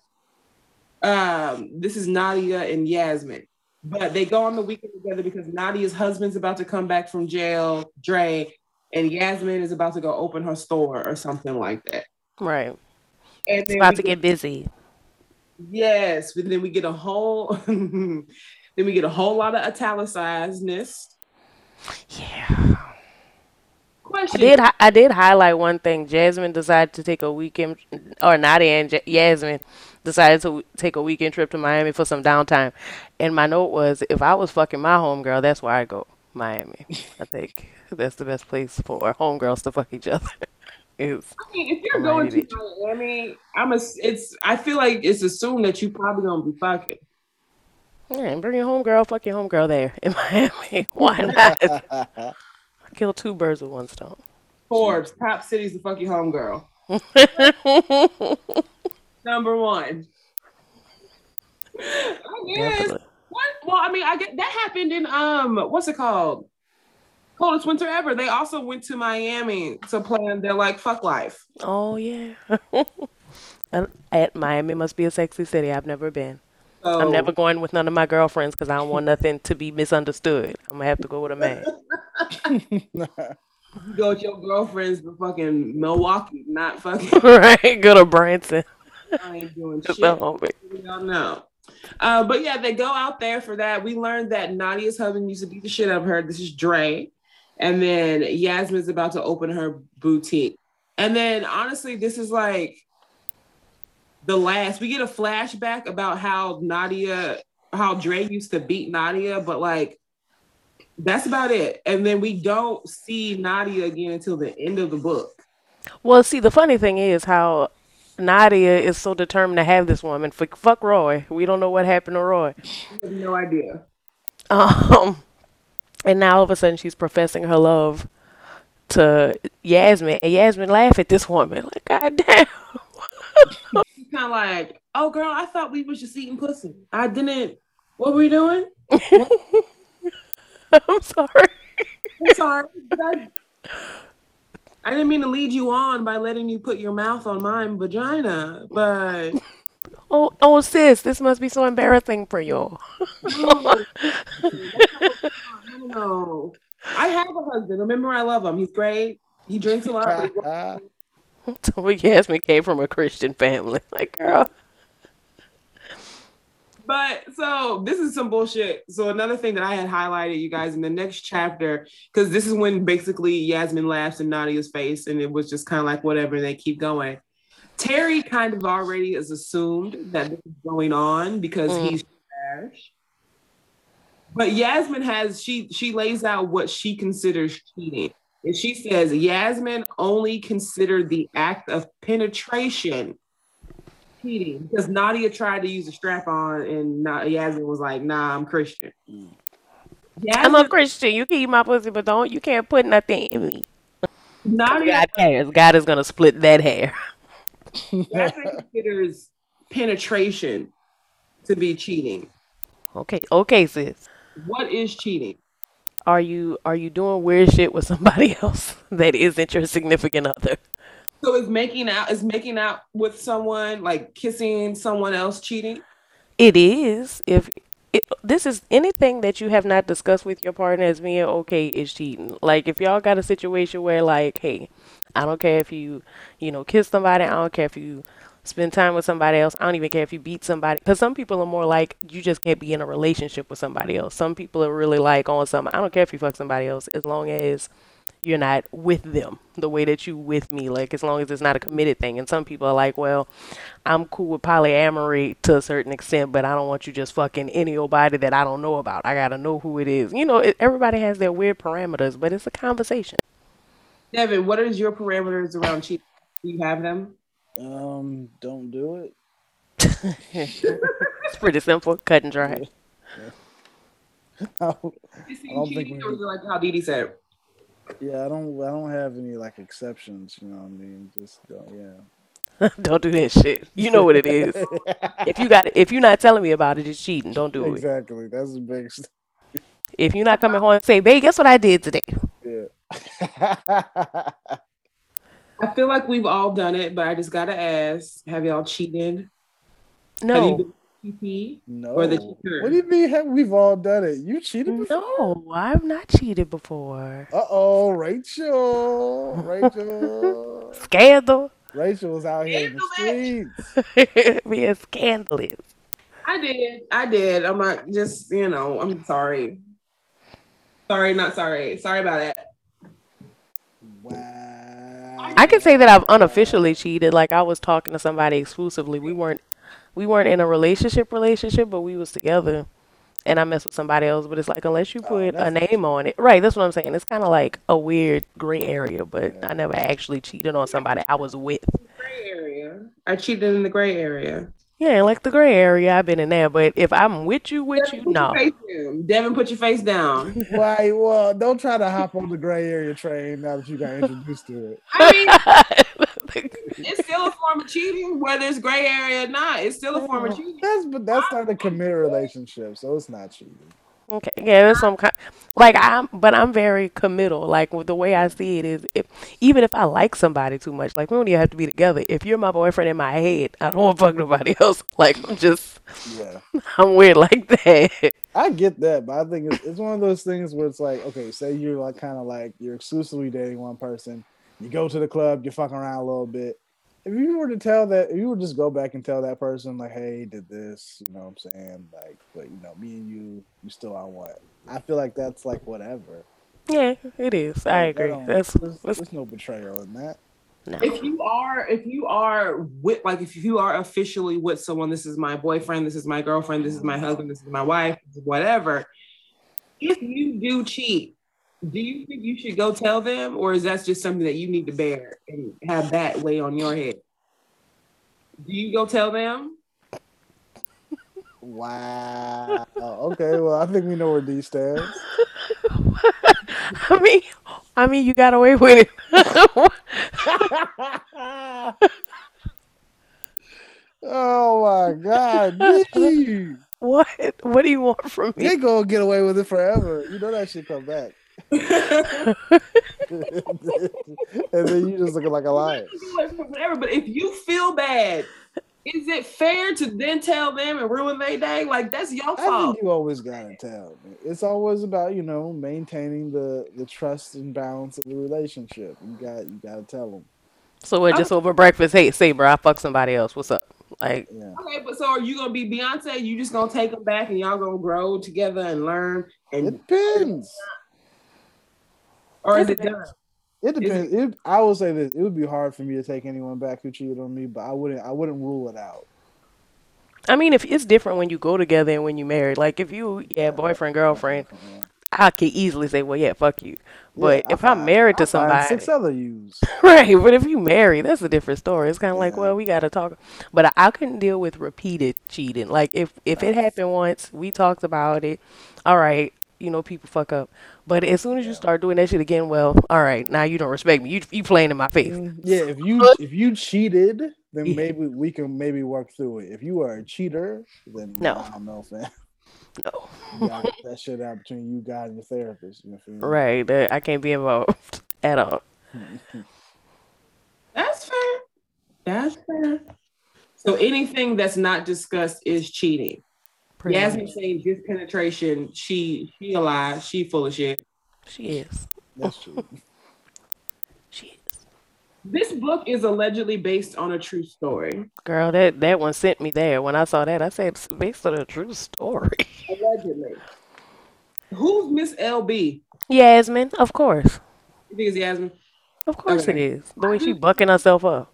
Um, this is Nadia and Yasmin. But they go on the weekend together because Nadia's husband's about to come back from jail, Dre, and Yasmin is about to go open her store or something like that. Right. And It's about to get busy. Yes, but then we get a whole then we get a whole lot of italicizedness. Yeah. I Question. did. I did highlight one thing. Jasmine decided to take a weekend, or Nadia and J- Yasmin decided to w- take a weekend trip to Miami for some downtime. And my note was, if I was fucking my homegirl, that's where I go. Miami. I think that's the best place for homegirls to fuck each other. Is I mean, if you're Miami going Beach. to Miami, I'm a it's I feel like it's assumed that you probably gonna be fucking. yeah, bring your homegirl, fuck your homegirl there in Miami. Why not? Kill two birds with one stone. Forbes, top cities to fuck your homegirl. Number one. I guess. Definitely. What? Well, I mean, I get that happened in um, what's it called? Coldest winter ever. They also went to Miami to plan their like fuck life. Oh yeah. And at Miami must be a sexy city. I've never been. So I'm never going with none of my girlfriends because I don't want nothing to be misunderstood. I'm gonna have to go with a man. you go with your girlfriends to fucking Milwaukee, not fucking. right? Go to Branson. I ain't doing shit. the homie. We don't know. Uh, but yeah, they go out there for that. We learned that Nadia's husband used to beat the shit out of her. This is Dre. And then Yasmin's about to open her boutique. And then honestly, this is like the last. We get a flashback about how Nadia, how Dre used to beat Nadia, but like that's about it. And then we don't see Nadia again until the end of the book. Well, see, the funny thing is how Nadia is so determined to have this woman. Fuck, fuck Roy. We don't know what happened to Roy. No idea. Um, and now all of a sudden she's professing her love to Yasmin, and Yasmin laugh at this woman like, God damn. She's kind of like, oh girl, I thought we was just eating pussy. I didn't. What were we doing? I'm sorry. I'm sorry. I, I didn't mean to lead you on by letting you put your mouth on my vagina, but Oh, oh, sis, this must be so embarrassing for you. no, no. I have a husband. Remember, I love him. He's great. He drinks a lot. but he's- So Yasmin came from a Christian family. Like, girl. But so this is some bullshit. So another thing that I had highlighted, you guys, in the next chapter, because this is when basically Yasmin laughs in Nadia's face, and it was just kind of like whatever. And they keep going. Terry kind of already is assumed that this is going on because Mm. he's trash. But Yasmin has she she lays out what she considers cheating. And she says Yasmin only considered the act of penetration cheating because Nadia tried to use a strap on and Na- Yasmin was like, nah, I'm Christian. I'm a Christian. You can eat my pussy, but don't you can't put nothing in me. Nadia, God cares. God is gonna split that hair. Yasmin considers penetration to be cheating. Okay, okay, sis. What is cheating? Are you are you doing weird shit with somebody else that isn't your significant other? So is making out is making out with someone like kissing someone else cheating? It is. If it, this is anything that you have not discussed with your partner as being okay is cheating. Like if y'all got a situation where like, hey, I don't care if you, you know, kiss somebody. I don't care if you spend time with somebody else. I don't even care if you beat somebody. Because some people are more like you just can't be in a relationship with somebody else. Some people are really like on some. I don't care if you fuck somebody else as long as you're not with them the way that you with me like as long as it's not a committed thing and some people are like well i'm cool with polyamory to a certain extent but i don't want you just fucking any old body that i don't know about i gotta know who it is you know it, everybody has their weird parameters but it's a conversation Devin, what is your parameters around cheating? Do you have them? Um, don't do it. It's pretty simple, cut and dry. I don't- I don't think we or would- is it like how De De said? Yeah, I don't. I don't have any like exceptions. You know what I mean? Just don't. Yeah. Don't do that shit. You know what it is. If you got, if you're not telling me about it, it's cheating. Don't do it. exactly. That's the big. If you're not coming home and say, "Babe, guess what I did today?" Yeah. I feel like we've all done it, but I just gotta ask: Have y'all cheated? Have you No, been no. Or the cheater. What do you mean? Have, we've all done it. You cheated before? no, I've not cheated before. Uh oh, Rachel. Rachel. Scandal, Rachel was out here in the streets. being scandalous. I did. I did. I'm not just, you know, I'm sorry. Sorry, not sorry. Sorry about it. Wow. I can say that I've unofficially cheated. Like I was talking to somebody exclusively. We weren't we weren't in a relationship relationship, but we was together. And I messed with somebody else, but it's like unless you oh, put a name on it, right? That's what I'm saying. It's kind of like a weird gray area, but I never actually cheated on somebody I was with. Gray area. I cheated in the gray area. Yeah, like the gray area, I've been in there. But if I'm with you, with Devin, you, put no. your down. Devin, put your face down. Why? Well, don't try to hop on the gray area train now that you got introduced to it. I mean, it's still a form of cheating, whether it's gray area or not. It's still a form of cheating. That's but that's not a committed relationship, so it's not cheating. Okay, yeah, that's some kind. Like I'm, but I'm very committal. Like with the way I see it is, if even if I like somebody too much, like we don't even have to be together. If you're my boyfriend in my head, I don't want to fuck nobody else. Like I'm just, Yeah, I'm weird like that. I get that, but I think it's, it's one of those things where it's like, okay, say you're like kind of like you're exclusively dating one person, you go to the club, you fuck around a little bit. If you were to tell that, if you would just go back and tell that person like, hey, did this, you know what I'm saying? Like, but you know, me and you, you still on what? I feel like that's like whatever. Yeah, it is. I agree. don't- That's, there's, that's there's no betrayal in that. no. If you are, if you are with, like, if you are officially with someone, this is my boyfriend, this is my girlfriend, this is my husband, this is my wife, whatever. If you do cheat, do you think you should go tell them, or is that just something that you need to bear and have that weigh on your head? Do you go tell them? Wow. okay, well, I think we know where D stands. I mean, I mean, you got away with it. oh my God, D. what? What do you want from me? They gonna get away with it forever. You know that shit come back. and then you just looking like a liar. Whatever. But if you feel bad, is it fair to then tell them and ruin their day? Like that's your fault. I fault. think you always gotta tell. Man. It's always about you know maintaining the the trust and balance of the relationship. You got you gotta tell them. So we're Just over breakfast? Hey, say, bro, I fuck somebody else. What's up? Like, Yeah. Okay, but so are you gonna be Beyonce? You just gonna take them back and y'all gonna grow together and learn, and It depends. Or is it done? It depends. It, I will say this: it would be hard for me to take anyone back who cheated on me, but I wouldn't. I wouldn't rule it out. I mean, if it's different when you go together and when you married. Like, if you, yeah, boyfriend, girlfriend, I could easily say, well, yeah, fuck you. But Yeah, if I I'm married to I find somebody, six other yous. right? But if you married, that's a different story. It's kind of like, well, we gotta talk. But I, I couldn't deal with repeated cheating. Like, if if it happened once, we talked about it. All right, you know, people fuck up. But as soon as you start doing that shit again, well, all right, now you don't respect me. You you playing in my face. Mm, yeah, if you if you cheated, then maybe we can maybe work through it. If you are a cheater, then No. I don't know, fam. No. You gotta get that shit out between you, guys and your therapist. You know what I mean? Right, that I can't be involved at all. That's fair. That's fair. So anything that's not discussed is cheating. Pretty Yasmin much. saying just penetration. She she a lie. She full of shit. She is. That's true. She is. This book is allegedly based on a true story. Girl, that that one sent me there. When I saw that, I said it's based on a true story. Allegedly. Who's Miss LB? Yasmin, of course, You think it's Yasmin? of course Okay. it is. The way she bucking herself up.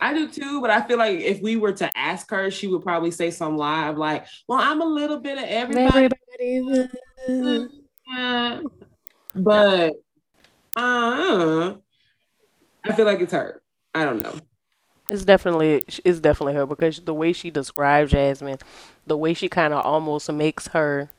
I do too, but I feel like if we were to ask her, she would probably say some lie of like, "Well, I'm a little bit of everybody." Everybody. Uh, but uh I feel like it's her. I don't know. It's definitely it's definitely her because the way she describes Jasmine, the way she kind of almost makes her,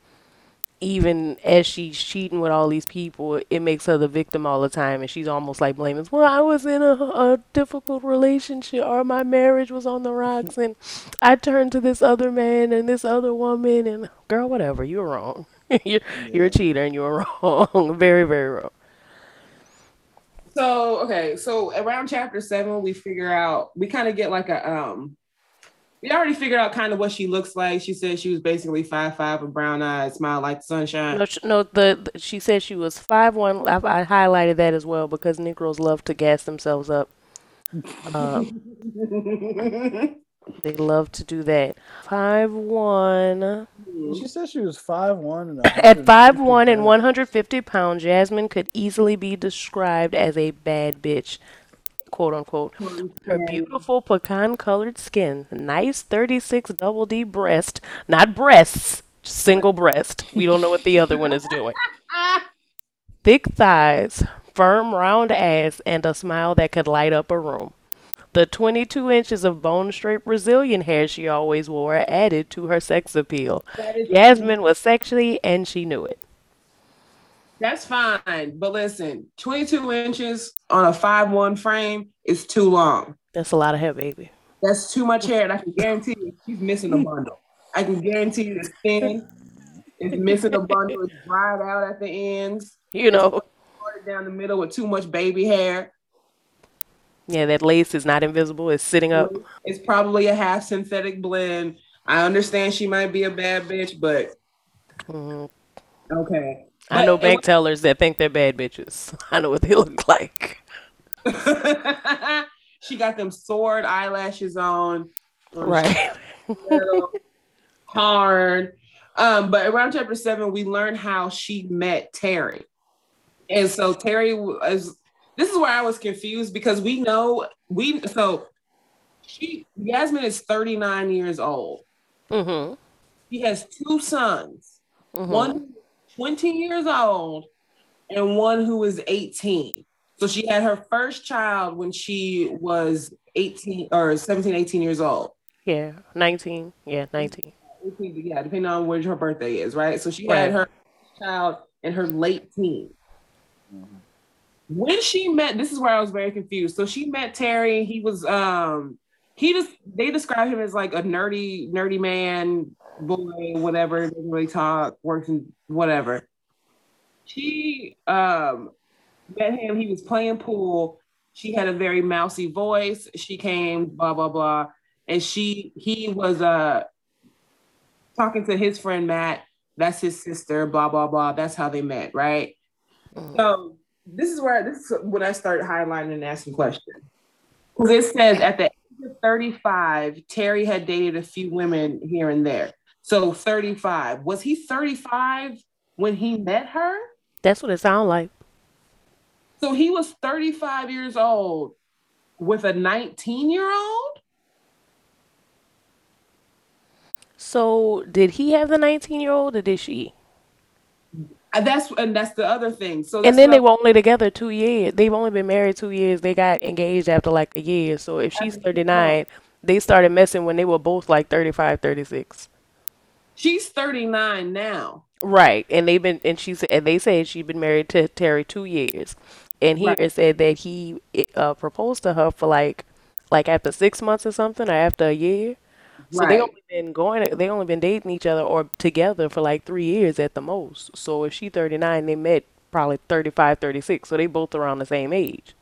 even as she's cheating with all these people, it makes her the victim all the time, and she's almost like blaming, well, I was in a, a difficult relationship, or my marriage was on the rocks, and I turned to this other man and this other woman, and girl, whatever, you're wrong. you're you're a cheater, and you're wrong, very very wrong. So okay, so around chapter seven, we figure out we kind of get like a um we already figured out kind of what she looks like. She said she was basically five five with brown eyes, smile like the sunshine. No, sh- no. The, the she said she was five one. I, I highlighted that as well because Negroes love to gas themselves up. Um, they love to do that. Five one. She said she was five one and At five one and one hundred fifty pounds, Jasmine could easily be described as a bad bitch, quote unquote. Her beautiful pecan colored skin, nice thirty six double D breast, not breasts, single breast. We don't know what the other one is doing. Thick thighs, firm round ass, and a smile that could light up a room. The 22 inches of bone straight Brazilian hair she always wore added to her sex appeal. Yasmin was sexy and she knew it. That's fine, but listen, 22 inches on a five one frame is too long. That's a lot of hair, baby. That's too much hair, and I can guarantee you she's missing a bundle. I can guarantee you the skin is missing a bundle. It's dried out at the ends, You know, down the middle with too much baby hair. yeah, that lace is not invisible, it's sitting up. It's probably a half synthetic blend. I understand she might be a bad bitch, but Mhm. okay. I know bank tellers that think they're bad bitches. I know what they look like. she got them sword eyelashes on. um, Right. hard. Um, but around chapter seven, we learn how she met Terry. And so Terry was this is where I was confused because we know we so she Yasmin is 39 years old. Mm-hmm. She has two sons, Mhm. one 20 years old and one who is 18. So she had her first child when she was 18 or 17, 18 years old. Yeah, 19. Yeah, 19. 18, yeah, depending on where her birthday is, right? So she had her child in her late teens. When she met, this is where I was very confused. So she met Terry. He was um he just they describe him as like a nerdy, nerdy man, boy, whatever, doesn't really talk, works in whatever. She um met him, he was playing pool. She had a very mousy voice. She came, blah, blah, blah. And she he was uh talking to his friend Matt. That's his sister, blah, blah, blah. That's how they met, right? Mhm. So this is where this is when I start highlighting and asking questions. Because it says at the age of 35, Terry had dated a few women here and there. So 35. Was he 35 when he met her? That's what it sounds like. So he was 35 years old with a 19 year old? So, did he have the 19 year old or did she? And that's and that's the other thing. So And then they were only together two years. They've only been married two years. They got engaged after like a year. So, if she's 39, they started messing when they were both like 35, 36. She's 39 now. Right, and they've been, and she's, and they said she'd been married to Terry two years, and here Right. it said that he uh, proposed to her for like, like after six months or something, or after a year. So they only been going, they only been dating each other or together for like three years at the most. So if she 39, they met probably 35, 36. So they both around the same age.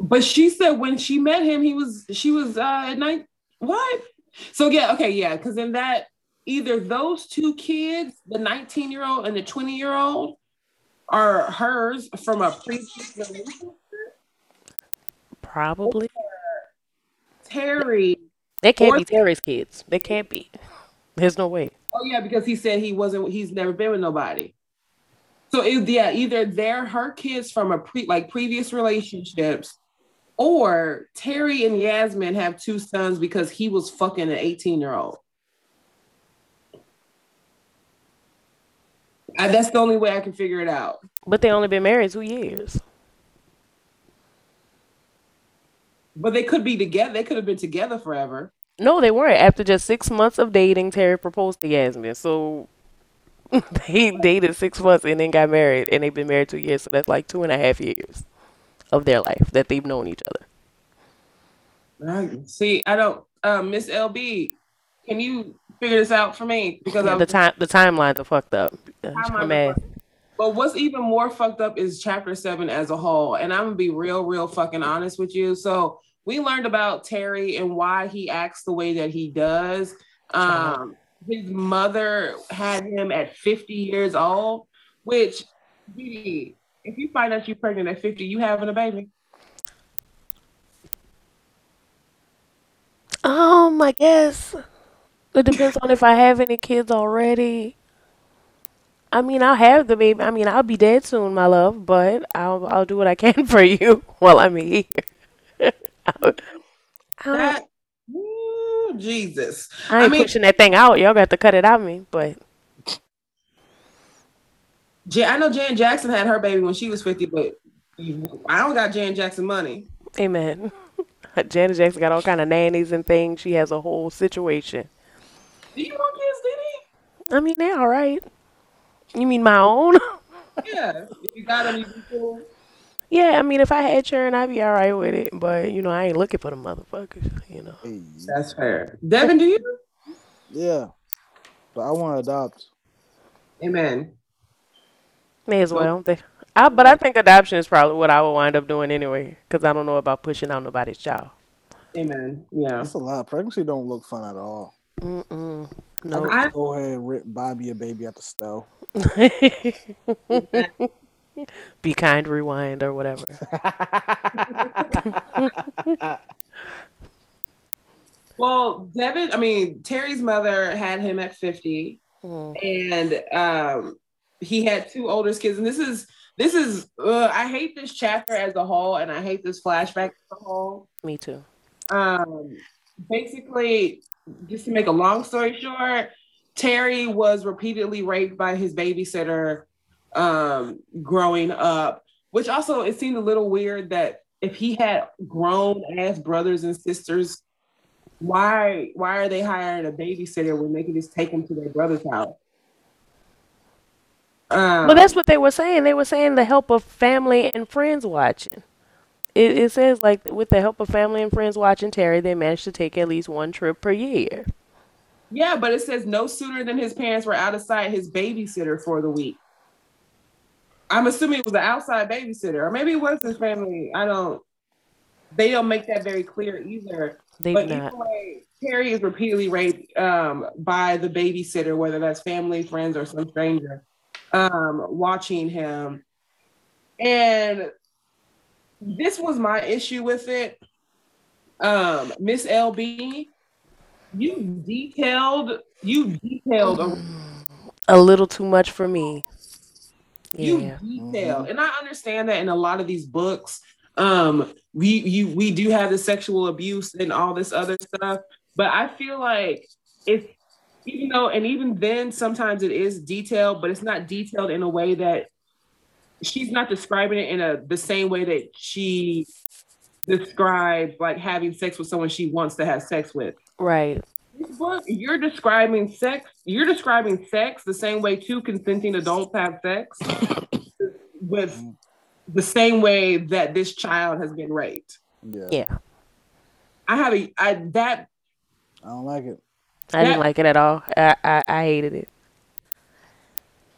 But she said when she met him, he was she was uh at night. What? So yeah, okay, yeah, because in that either those two kids, the 19 year old and the 20 year old, are hers from a previous relationship. Probably. Terry. They can't be Terry's kids. They can't be. There's no way. Oh yeah, because he said he wasn't. He's never been with nobody. So it, yeah, either they're her kids from a pre like previous relationships, or Terry and Yasmin have two sons because he was fucking an 18 year old. That's the only way I can figure it out. But they only been married two years. But they could be together. They could have been together forever. No, they weren't. After just six months of dating, Terry proposed to Yasmin. So they dated six months and then got married, and they've been married two years. So that's like two and a half years of their life that they've known each other. See, I don't. Um, Miss LB, can you figure this out for me? Because Yeah, the time the timelines are fucked up. Timelines her But what's even more fucked up is chapter seven as a whole. And I'm gonna be real, real fucking honest with you. So we learned about Terry and why he acts the way that he does. Um, his mother had him at 50 years old, which if you find out you're pregnant at 50, you having a baby. Um, I guess it depends on if I have any kids already. I mean, I'll have the baby. I mean, I'll be dead soon, my love, but I'll I'll do what I can for you while I'm here. I, I, That Ooh, Jesus. I ain't I mean- pushing that thing out. Y'all got to cut it out of me, but Ja- I know Jan Jackson had her baby when she was 50, but I don't got Jan Jackson money. amen. Janet Jackson got all kind of nannies and things. She has a whole situation. Do you want kids, De De? I mean, they're all right. You mean my own? Yeah. If you got them, you be cool. yeah, I mean, if I had children, I'd be all right with it. But you know, I ain't looking for the motherfuckers. You know. That's fair. Devin, do you? yeah, but I want to adopt. Amen. May as Nope. well. They, I, but I think adoption is probably what I will wind up doing anyway, because I don't know about pushing out nobody's child. Amen. Yeah. That's a lot. Pregnancy don't look fun at all. Mm-mm. I No. could I- go ahead and rip Bobby a baby at the stove. Be kind, rewind, or whatever. Well, Devin, I mean, Terry's mother had him at 50, Mm. and um, he had two older kids. And this is, this is, uh, I hate this chapter as a whole, and I hate this flashback as a whole. Me too. Um, basically, just to make a long story short, Terry was repeatedly raped by his babysitter um, growing up, which also it seemed a little weird that if he had grown ass brothers and sisters, why why are they hiring a babysitter when they can just take them to their brother's house? Um, But that's what they were saying. They were saying the help of family and friends watching. It, it says like with the help of family and friends watching Terry, they managed to take at least one trip per year. Yeah, but it says no sooner than his parents were out of sight, his babysitter for the week. I'm assuming it was an outside babysitter, or maybe it was his family. I don't. They don't make that very clear either. They but do not. Terry is repeatedly raped um, by the babysitter, whether that's family, friends, or some stranger, um, watching him. And this was my issue with it. Um, Miss LB, you detailed, you detailed, a- A little too much for me. you Yeah. detailed, and I understand that in a lot of these books, um, we you we do have the sexual abuse and all this other stuff, but I feel like it's even though, and even then, sometimes it is detailed, but it's not detailed in a way that she's not describing it in a the same way that she describes like having sex with someone she wants to have sex with. Right. This book, you're describing sex. You're describing sex the same way two consenting adults have sex, with the same way that this child has been raped. Yeah, Yeah. I have a I that I don't like it. I didn't That- like it at all. I, I, I hated it.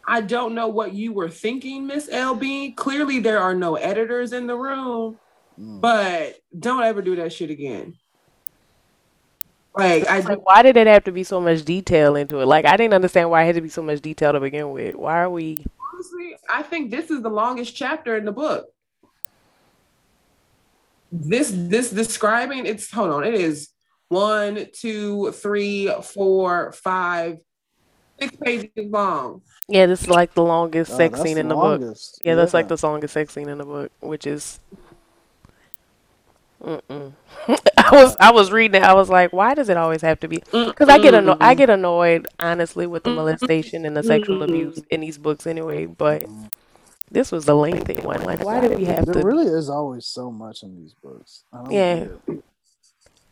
I don't know what you were thinking, Miss LB. Clearly, there are no editors in the room, Mm. but don't ever do that shit again. Like I Like, why did it have to be so much detail into it? Like, I didn't understand why it had to be so much detail to begin with. Why are we? honestly, I think this is the longest chapter in the book. This this describing it's hold on, it is one, two, three, four, five, six pages long. Yeah, this is like the longest Oh, sex that's scene in the book. longest. Yeah, that's like the longest sex scene in the book, which is. I was I was reading it. I was like, why does it always have to be? Because I get anno- I get annoyed honestly with the molestation and the sexual abuse in these books anyway. But This was the lengthy one. Like, why did we have There to? really is always so much in these books. I don't Yeah. get it.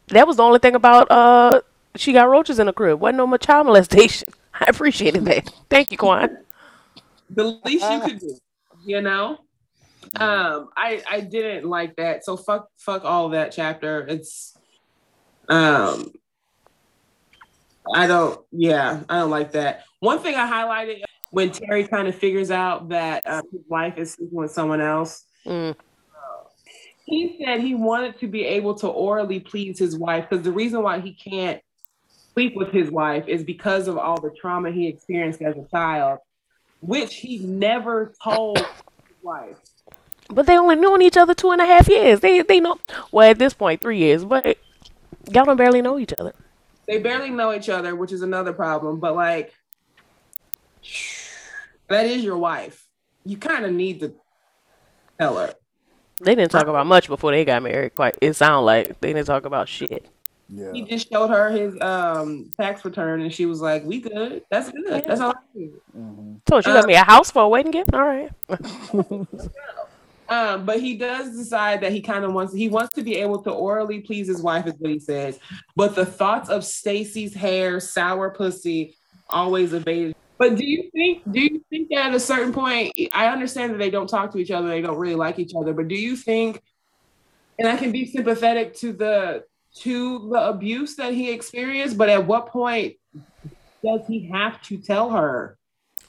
That was the only thing about uh, she got roaches in the crib. Wasn't no more child molestation. I appreciated that. Thank you, Quan. the least you could do, you know. Um, I I didn't like that. So fuck fuck all that chapter. It's um I don't yeah, I don't like that. One thing I highlighted when Terry kind of figures out that uh, his wife is sleeping with someone else. Mm. He said he wanted to be able to orally please his wife because the reason why he can't sleep with his wife is because of all the trauma he experienced as a child, which he never told his wife. But they only known each other two and a half years. They they know well at this point three years, but y'all don't barely know each other. They barely know each other, which is another problem. But like, that is your wife. You kind of need to tell her. They didn't talk about much before they got married. Quite it sounded like they didn't talk about shit. Yeah. He just showed her his um tax return, and she was like, "We good. That's good. That's all I need." hmm So she got me a house for a wedding gift. All right. Um, but he does decide that he kind of wants he wants to be able to orally please his wife, is what he says. But the thoughts of Stacy's hair, sour pussy, always evaded. But do you think do you think that at a certain point, I understand that they don't talk to each other, they don't really like each other, but do you think, and I can be sympathetic to the to the abuse that he experienced, but at what point does he have to tell her?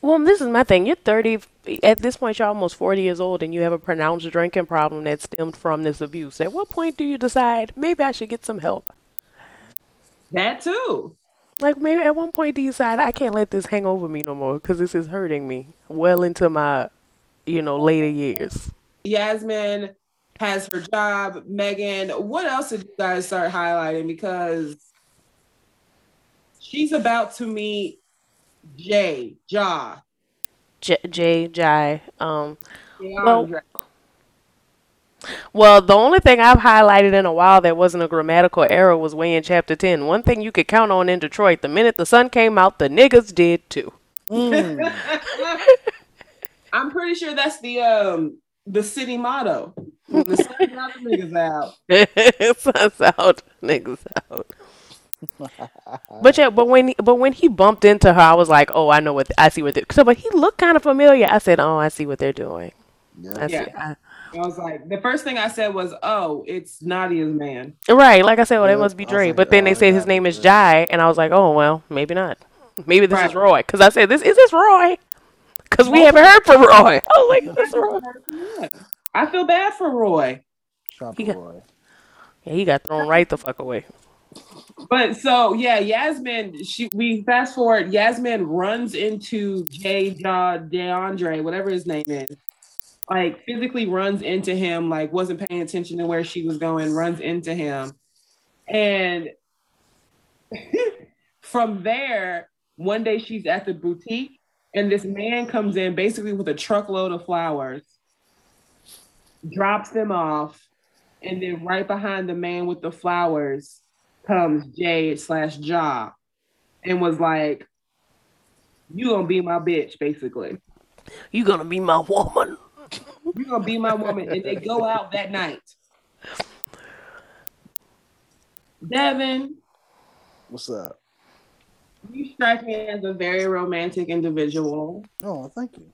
Well, this is my thing. You're 30. At this point, you're almost 40 years old, and you have a pronounced drinking problem that stemmed from this abuse. At what point do you decide maybe I should get some help? That too. Like maybe at one point do you decide I can't let this hang over me no more because this is hurting me well into my, you know, later years. Yasmin has her job. Megan, what else did you guys start highlighting? Because she's about to meet Jay, Ja. J, J, Jai. Um. Well, Well, the only thing I've highlighted in a while that wasn't a grammatical error was way in chapter 10. One thing you could count on in Detroit: the minute the sun came out, the niggas did too. I'm pretty sure that's the um the city motto. The sun out, the niggas out. Sun's out, niggas out. But yeah, but when he, but when he bumped into her, I was like, oh, I know what I see what they so. But he looked kind of familiar. I said, oh, I see what they're doing. I see, Yeah. I- I was like, the first thing I said was, "Oh, it's Nadia's man." right. Like I said, well, that Yep, must be I Dre. like, But then oh, they said his name is it. Jai, and I was like, oh well, maybe not. Maybe this is Roy. Because I said, this is this Roy? Because we haven't heard from Roy. Oh, like, this Roy? I feel bad for Roy. Chopper He got- Roy. Yeah, he got thrown right the fuck away. But so yeah, Yasmin, she we fast forward, Yasmin runs into Jay Ja DeAndre, whatever his name is. Like physically runs into him, like wasn't paying attention to where she was going, runs into him. And from there, one day she's at the boutique and this man comes in basically with a truckload of flowers, drops them off, and then right behind the man with the flowers comes Jay slash Ja and was like, You gonna be my bitch, basically. You gonna be my woman? You gonna be my woman. And they go out that night. Devin, What's up? you strike me as a very romantic individual. Oh, thank you.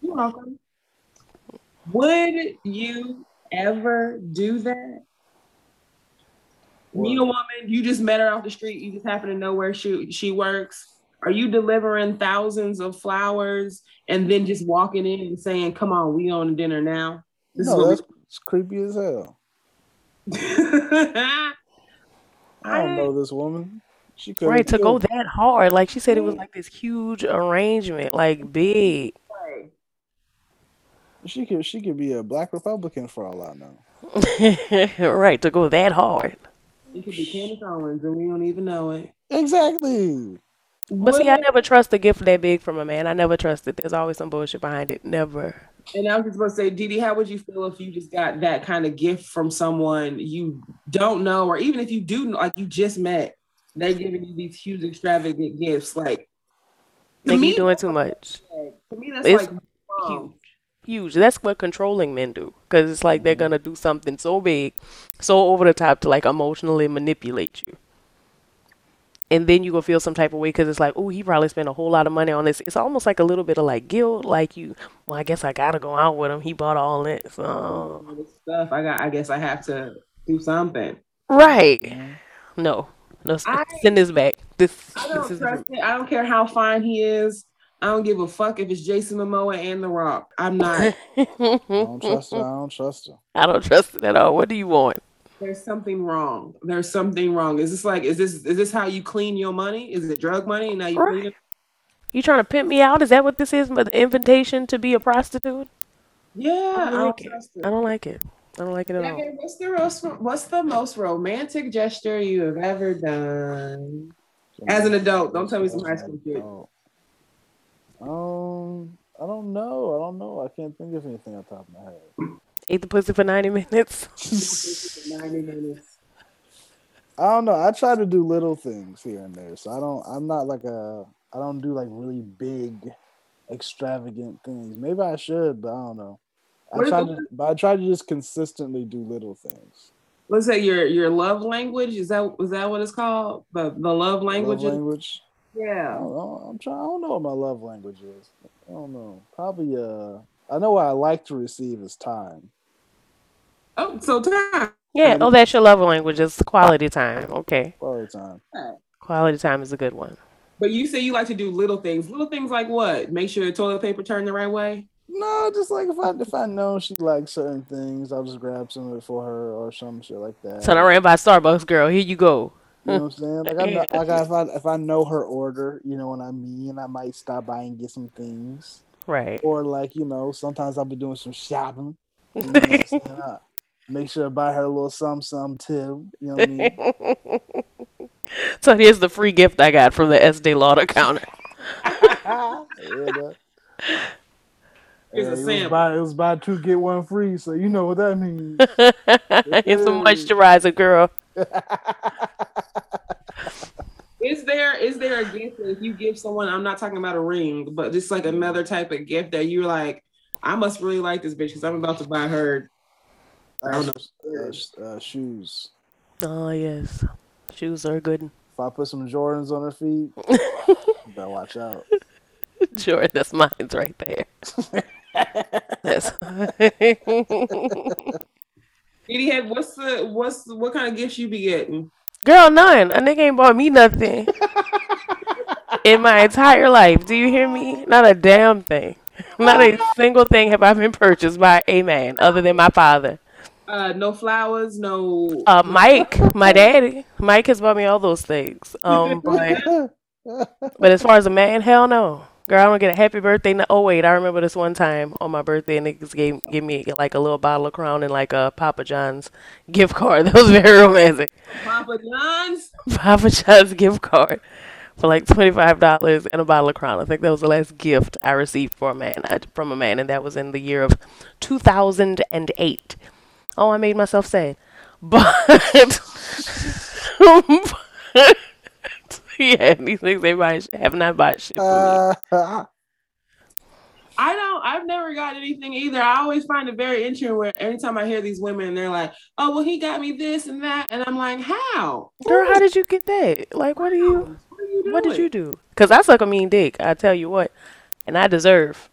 You're welcome. Would you ever do that? Meet a woman, you just met her off the street, you just happen to know where she she works. Are you delivering thousands of flowers and then just walking in and saying, "Come on, we on dinner now"? This no, is that's what it's creepy as hell. I don't I- know this woman. She could Right to go that hard. Like she said, it was like this huge arrangement, like big. She could she could be a black Republican for all I know. right to go that hard. It could be Candace Owens and we don't even know it. Exactly. But see, I never trust a gift that big from a man. I never trust it. There's always some bullshit behind it. Never. And I was just to say, De De, how would you feel if you just got that kind of gift from someone you don't know, or even if you do, like you just met, they're giving you these huge extravagant gifts? Like, Think me, doing too much. to me, that's It's like. Huge. huge. That's what controlling men do. Because it's like they're gonna do something so big, so over the top to like emotionally manipulate you. And then you gonna feel some type of way because it's like, oh, he probably spent a whole lot of money on this. It's almost like a little bit of like guilt, like you. Well, I guess I gotta go out with him. He bought all this. Oh. All this stuff. I got. I guess I have to do something. Right. No. No. s- I- Send this back. This. I don't is trust it. I don't care how fine he is. I don't give a fuck if it's Jason Momoa and The Rock. I'm not. I don't trust her. I don't trust her. I don't trust it at all. What do you want? There's something wrong. There's something wrong. Is this like? Is this? Is this how you clean your money? Is it drug money? And now you Right. clean it? You trying to pimp me out? Is that what this is? An invitation to be a prostitute? Yeah, I I don't don't like it. trust I don't like it. I don't like it at all. Megan, what's the most what's the most romantic gesture you have ever done? As an adult, don't tell me some high school shit. Oh. Um, I don't know. I don't know. I can't think of anything on top of my head. Ate the pussy for 90 minutes. 90 minutes. I don't know. I try to do little things here and there. So I don't. I'm not like a. I don't do like really big, extravagant things. Maybe I should, but I don't know. I try the- to, but I try to just consistently do little things. Let's say your your love language is that is that what it's called? The the love language. Love language. Yeah. I'm trying. I don't know what my love language is. I don't know. Probably. Uh, I know what I like to receive is time. Oh, so time. Yeah, oh, that's your love language. It's quality time. Okay. Quality time. Quality time is a good one. But you say you like to do little things. Little things like what? Make sure the toilet paper turned the right way. No, just like if I if I know she likes certain things, I'll just grab some of it for her or some shit like that. So I ran by Starbucks, girl. Here you go. You know what I'm saying? Like I know, like if I if I know her order, you know what I mean. I might stop by and get some things, Right. or like you know, sometimes I'll be doing some shopping. You know what I'm saying? I make sure I buy her a little something, something too. You know what I mean? so here's the free gift I got from the Estee Lauder counter. Yeah, that- Here's Yeah, a it was sample. buy it was buy two get one free, so you know what that means. here's a moisturizer, girl. Is there is there a gift that if you give someone? I'm not talking about a ring, but just like another type of gift that you're like, I must really like this bitch because I'm about to buy her. I don't know. Uh, uh, shoes. Oh yes, shoes are good. If I put some Jordans on her feet, you better watch out. Sure, that's mine's right there. That's Edie head, what's the what's the, what kind of gifts you be getting? girl, none. A nigga ain't bought me nothing in my entire life. Do you hear me? Not a damn thing. Not a single thing have I been purchased by a man other than my father. Uh, no flowers, no. Uh, Mike, my daddy, Mike has bought me all those things. Um, but but as far as a man, hell no. Girl, I don't get a happy birthday. No, oh wait, I remember this one time on my birthday, niggas gave give me like a little bottle of Crown and like a Papa John's gift card. That was very romantic. Papa John's. Papa John's gift card for like twenty five dollars and a bottle of Crown. I think that was the last gift I received for a man uh, from a man, and that was in the year of two thousand and eight. Oh, I made myself sad, but yeah, these things they buy have not bought shit for me. Uh, I don't. I've never got anything either. I always find it very interesting where every time I hear these women, they're like, "Oh, well, he got me this and that," and I'm like, "How? Girl, how did you get that? Like, what are you? What are you doing?" What did you do? Cause I suck a mean dick. I tell you what, and I deserve.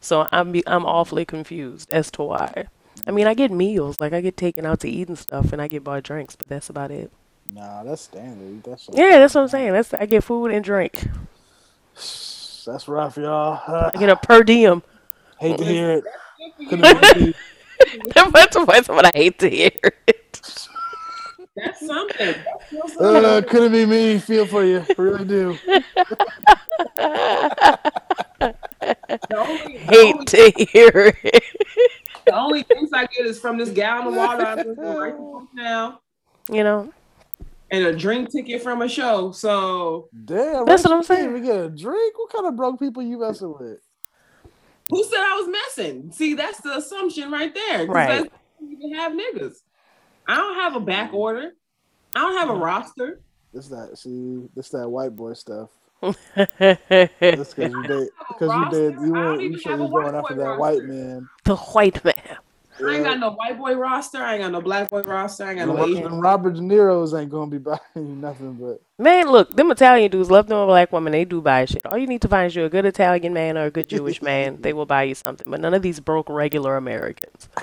So I'm be, I'm awfully confused as to why. I mean, I get meals, like I get taken out to eat and stuff, and I get bought drinks, but that's about it. nah, that's standard. That's Yeah, that's what I'm saying. That's I get food and drink. that's rough, y'all. I get a per diem. hate to hear it. Could've been me. that's what that's what I hate to hear. It. That's something. That's still something. Uh, couldn't be me. Feel for you. Really do. Only, hate only, to hear it. The only things I get is from this gallon of water I drink right now, You know, and a drink ticket from a show. So Damn. That's Rachel, what I'm saying. Can't get a drink. What kind of broke people you messing with? who said I was messing? See, that's the assumption right there. Right. You can have niggas. I don't have a back order. I don't have a roster. This that see. This that white boy stuff. That's because you did. Because you roster. did. You I went. You even said have you going after boy that white man. the white man. I ain't got no white boy roster. I ain't got no black boy roster. I ain't got no Them Asian. Robert De Niro's ain't gonna be buying you nothing but. Man, look, them Italian dudes love them black women. They do buy shit. All you need to find is you a good Italian man or a good Jewish man. They will buy you something. But none of these broke regular Americans.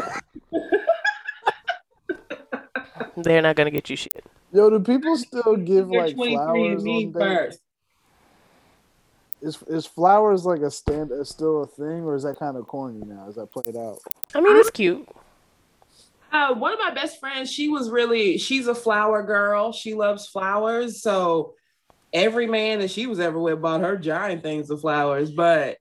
They're not gonna get you shit. Yo, do people still give You're like flowers and me on dates? First. Is is flowers like a stand? Is still a thing, or is that kind of corny now? Is that played out? I mean, it's cute. Uh, one of my best friends, she was really, she's a flower girl. She loves flowers. So every man that she was ever with bought her giant things of flowers. But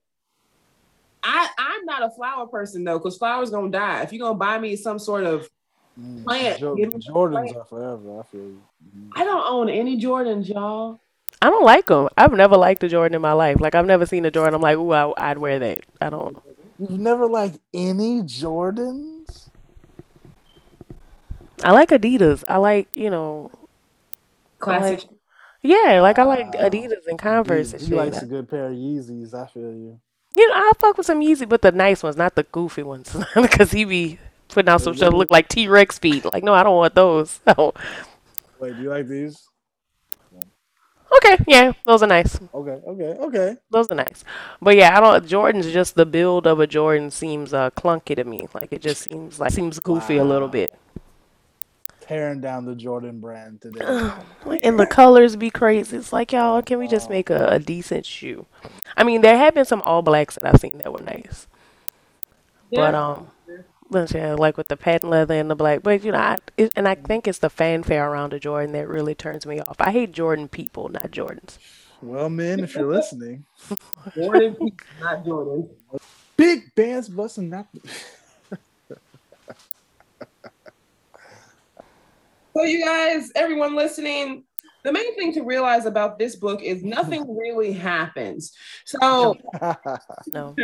I, I'm not a flower person though, because flowers gonna die. If you're gonna buy me some sort of, Mm, Plant. Jo- Give me some Jordans plant. are forever. I feel you. Mhm. I don't own any Jordans, y'all. I don't like them. I've never liked a Jordan in my life. Like I've never seen a Jordan. I'm like, ooh, I, I'd wear that. I don't. You've never liked any Jordans? I like Adidas. I like, you know, Classic. yeah, like I like Wow. Adidas and Converse He, and he likes a good pair of Yeezys. I feel you. You know, I fuck with some Yeezy, but the nice ones, not the goofy ones, because he be putting out some shit that look like T Rex feet. Like, no, I don't want those. So, Wait, do you like these? Okay, yeah, those are nice. Okay, okay, okay. Those are nice. But yeah, I don't. Jordan's just the build of a Jordan seems uh, clunky to me. Like it just seems like seems goofy a little bit. Tearing down the Jordan brand today. And the colors be crazy. It's like y'all, can we just make a, a decent shoe? I mean, there have been some all blacks that I've seen that were nice. But um, but yeah, like with the patent leather and the black. But you know, I, it, and I think it's the fanfare around the Jordan that really turns me off. I hate Jordan people, not Jordans. well, man, if you're listening, Jordan, not Jordan. big bands busting not. So, you guys, everyone listening, the main thing to realize about this book is nothing really happens. So, No,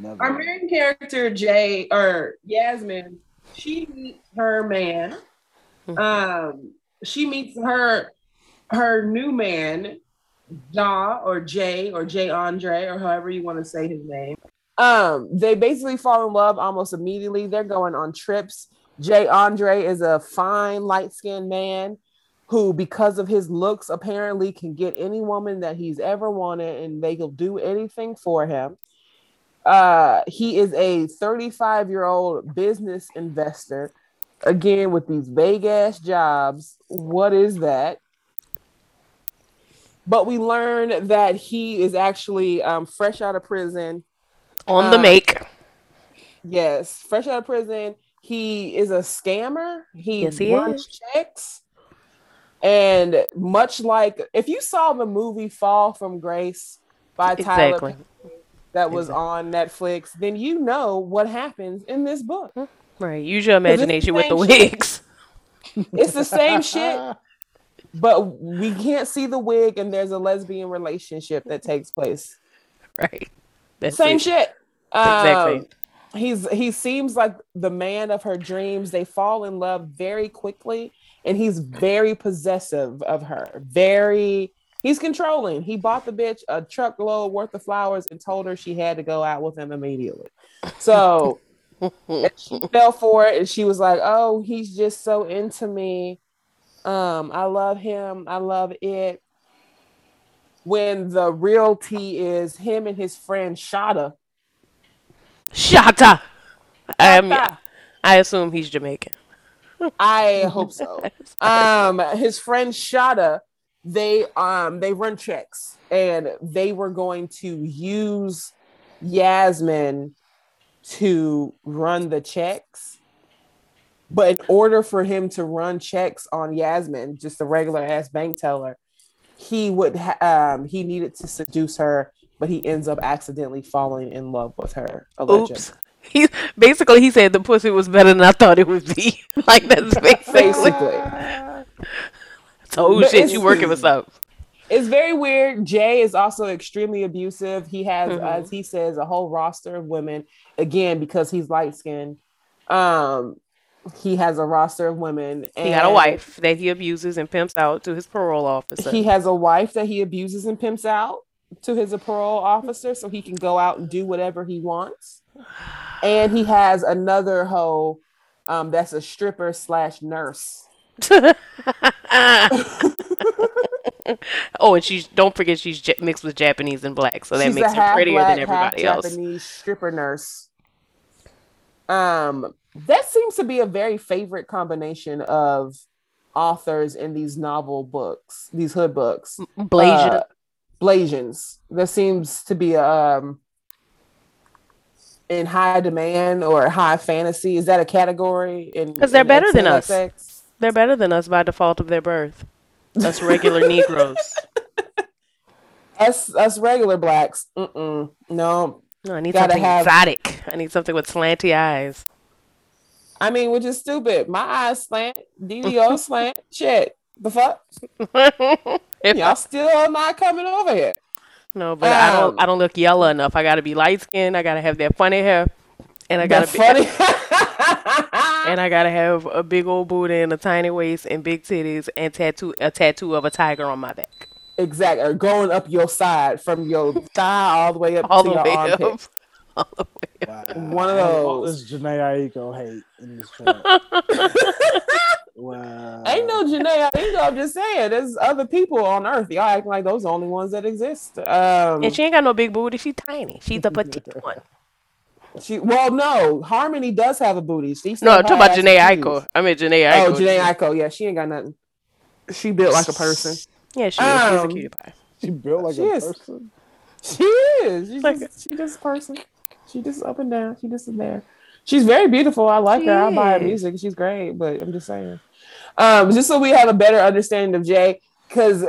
Never. our main character, Jay or Yasmin, she meets her man. Um, she meets her her new man, Ja or Jay or Jay Andre or however you want to say his name. Um, they basically fall in love almost immediately. They're going on trips. Jay Andre is a fine, light skinned man who, because of his looks, apparently can get any woman that he's ever wanted and they will do anything for him. Uh, he is a 35 year old business investor. Again, with these vague ass jobs. What is that? But we learn that he is actually um, fresh out of prison. on the Uh, make. Yes, fresh out of prison. He is a scammer. He, Yes, he runs checks. And much like if you saw the movie Fall from Grace by Tyler Exactly. Perry that was Exactly. on Netflix, then you know what happens in this book. Right. Use your it's the imagination with the same shit. wigs. It's the same shit, but we can't see the wig, and there's a lesbian relationship that takes place. Right. That's Same it. shit. Exactly. Um, he's he seems like the man of her dreams. They fall in love very quickly, and he's very possessive of her. Very he's controlling. He bought the bitch a truckload worth of flowers and told her she had to go out with him immediately. So she fell for it, and she was like, "Oh, he's just so into me. Um, I love him. I love it." When the real tea is him and his friend Shada. Shata. Um, Shada. I assume he's Jamaican. I hope so. Um, his friend Shada, they um they run checks and they were going to use Yasmin to run the checks. But in order for him to run checks on Yasmin, just a regular ass bank teller, he would ha- um he needed to seduce her, but he ends up accidentally falling in love with her. allegedly. Oops. He basically he said the pussy was better than I thought it would be. like that's basically. Basically. So oh But shit, you working with something? it's very weird. Jay is also extremely abusive. He has, Mhm. as he says, a whole roster of women. Again, because he's light skinned. Um, he has a roster of women. And He got a wife that he abuses and pimps out to his parole officer. He has a wife that he abuses and pimps out to his parole officer so he can go out and do whatever he wants. And he has another hoe um, that's a stripper slash nurse. oh, and she's don't forget she's mixed with Japanese and black, so that She's makes her prettier black, than everybody else. Japanese stripper nurse. Um, that seems to be a very favorite combination of authors in these novel books, these hood books. Blasian. Uh, Blasians. That seems to be um in high demand or high fantasy. Is that a category? Because they're better than us. They're better than us by default of their birth. Us regular Negroes. Us us regular blacks. Mm-mm. No. No, I need Gotta something have- exotic. I need something with slanty eyes. I mean, which is stupid. My eyes slant, DDO slant. Shit. The fuck? If Y'all still not coming over here. No, but I Um, don't. I don't look yellow enough. I gotta be light skinned. I gotta have that funny hair, and I gotta be, funny. And I gotta have a big old booty and a tiny waist and big titties and tattoo a tattoo of a tiger on my back, exactly. Or going up your side from your thigh all the way up all to the your way armpit. up. All the way up. Wow. One of those. This Jhené Aiko hate in this chat. wow. Ain't no Jhené Aiko, I'm just saying. There's other people on Earth. Y'all acting like those are the only ones that exist. Um, And she ain't got no big booty. She tiny. She's the petite one. She, well, no, Harmony does have a booty. She No, still I'm talking about has Jhené titties. Aiko. I mean Jhené Oh, Aiko. Jhené Aiko. Yeah, she ain't got nothing. She built like a person. Yeah, she is. She's a Um, cutie pie. She built like She a is. person. She is. She's Like- just, she just a person. She just up and down. She just is there. She's very beautiful. I like She her. I buy her music. She's great. But I'm just saying. Um, just so we have a better understanding of Jay, because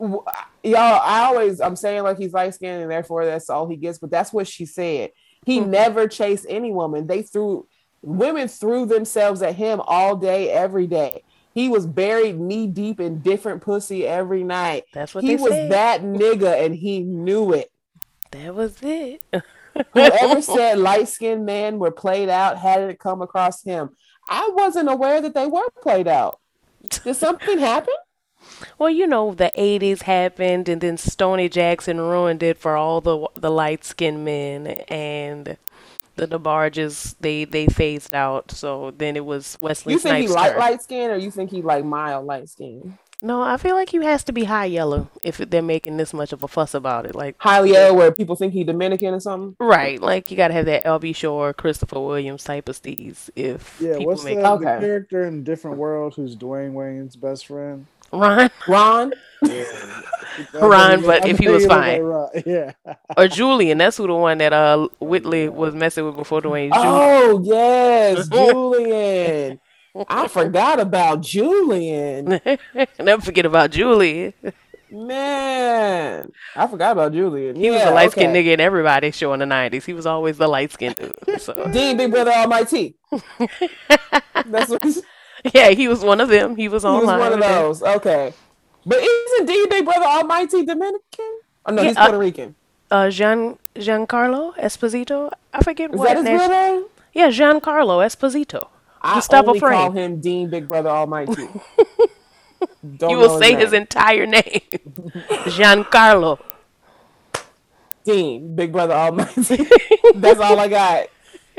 y'all, I always I'm saying like he's light skinned and therefore that's all he gets. But that's what she said. He Mhm. never chased any woman. They threw women threw themselves at him all day, every day. He was buried knee deep in different pussy every night. That's what He was said. that nigga and he knew it. That was it. Whoever said light skinned men were played out had it come across him. I wasn't aware that they were played out. Did something happen? Well, you know, the '80s happened, and then Stoney Jackson ruined it for all the the light skinned men, and the DeBarges they they phased out. So then it was Wesley You think he light turn. light skin or you think he like mild light skin? No, I feel like he has to be high yellow if they're making this much of a fuss about it. Like, high yellow where people think he Dominican or something? right? Like you gotta have that Al B. Sure, Christopher Williams type of steez. If Yeah, people what's the, make the Okay. character in Different World who's Dwayne Wayne's best friend? Ron Ron? Ron, but if he was fine. Yeah. or Julian, that's who the one that uh Whitley was messing with before Dwayne. Ju- Oh yes, Julian. I forgot about Julian. Never forget about Julian. Man, I forgot about Julian. He was a light skinned okay. nigga in everybody's show in the nineties. He was always the light skinned dude. So Dean Big Brother Almighty. That's what he's, yeah, he was one of them. He was online. he was one of them. those. Okay. But isn't Dean Big Brother Almighty Dominican? Oh no, Yeah, he's uh, Puerto Rican. Uh, Jean Giancarlo Esposito. I forget Is what that his real? Yeah, Giancarlo Esposito. I Gustavo only call him Dean Big Brother Almighty. Don't You will say his name. entire name. Giancarlo. Dean Big Brother Almighty. that's all I got.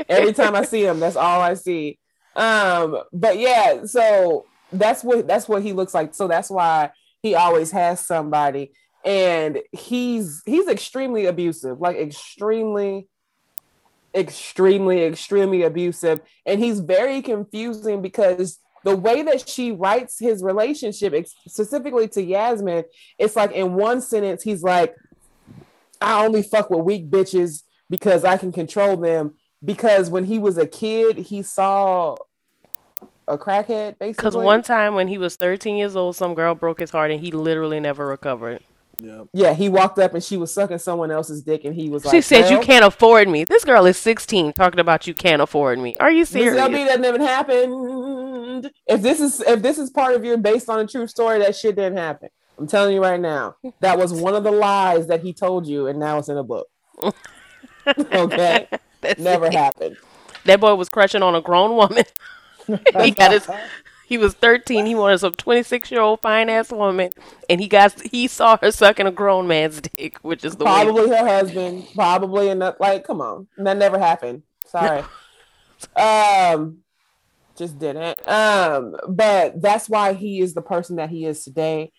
Every time I see him, that's all I see. Um, but yeah, so that's what that's what he looks like. So that's why he always has somebody, and he's he's extremely abusive, like extremely, extremely, extremely abusive, and he's very confusing because the way that she writes his relationship, specifically to Yasmin, it's like in one sentence he's like, I only fuck with weak bitches because I can control them. Because when he was a kid, he saw a crackhead, basically. Because one time when he was 13 years old, some girl broke his heart and he literally never recovered. Yep. yeah, he walked up and she was sucking someone else's dick, and he was like, she said, You can't afford me. This girl is 16 talking about you can't afford me. Are you This serious? LB that never happened. If this is if this is part of your based on a true story, that shit didn't happen. I'm telling you right now, that was one of the lies that he told you, and now it's in a book. okay, That's never it. happened. That boy was crushing on a grown woman. he got his. He was 13. He wanted some 26 year old fine ass woman, and he got he saw her sucking a grown man's dick, which is the way. Probably her husband. Probably enough. Like, come on, that never happened. Sorry. um, just didn't. Um, but that's why he is the person that he is today,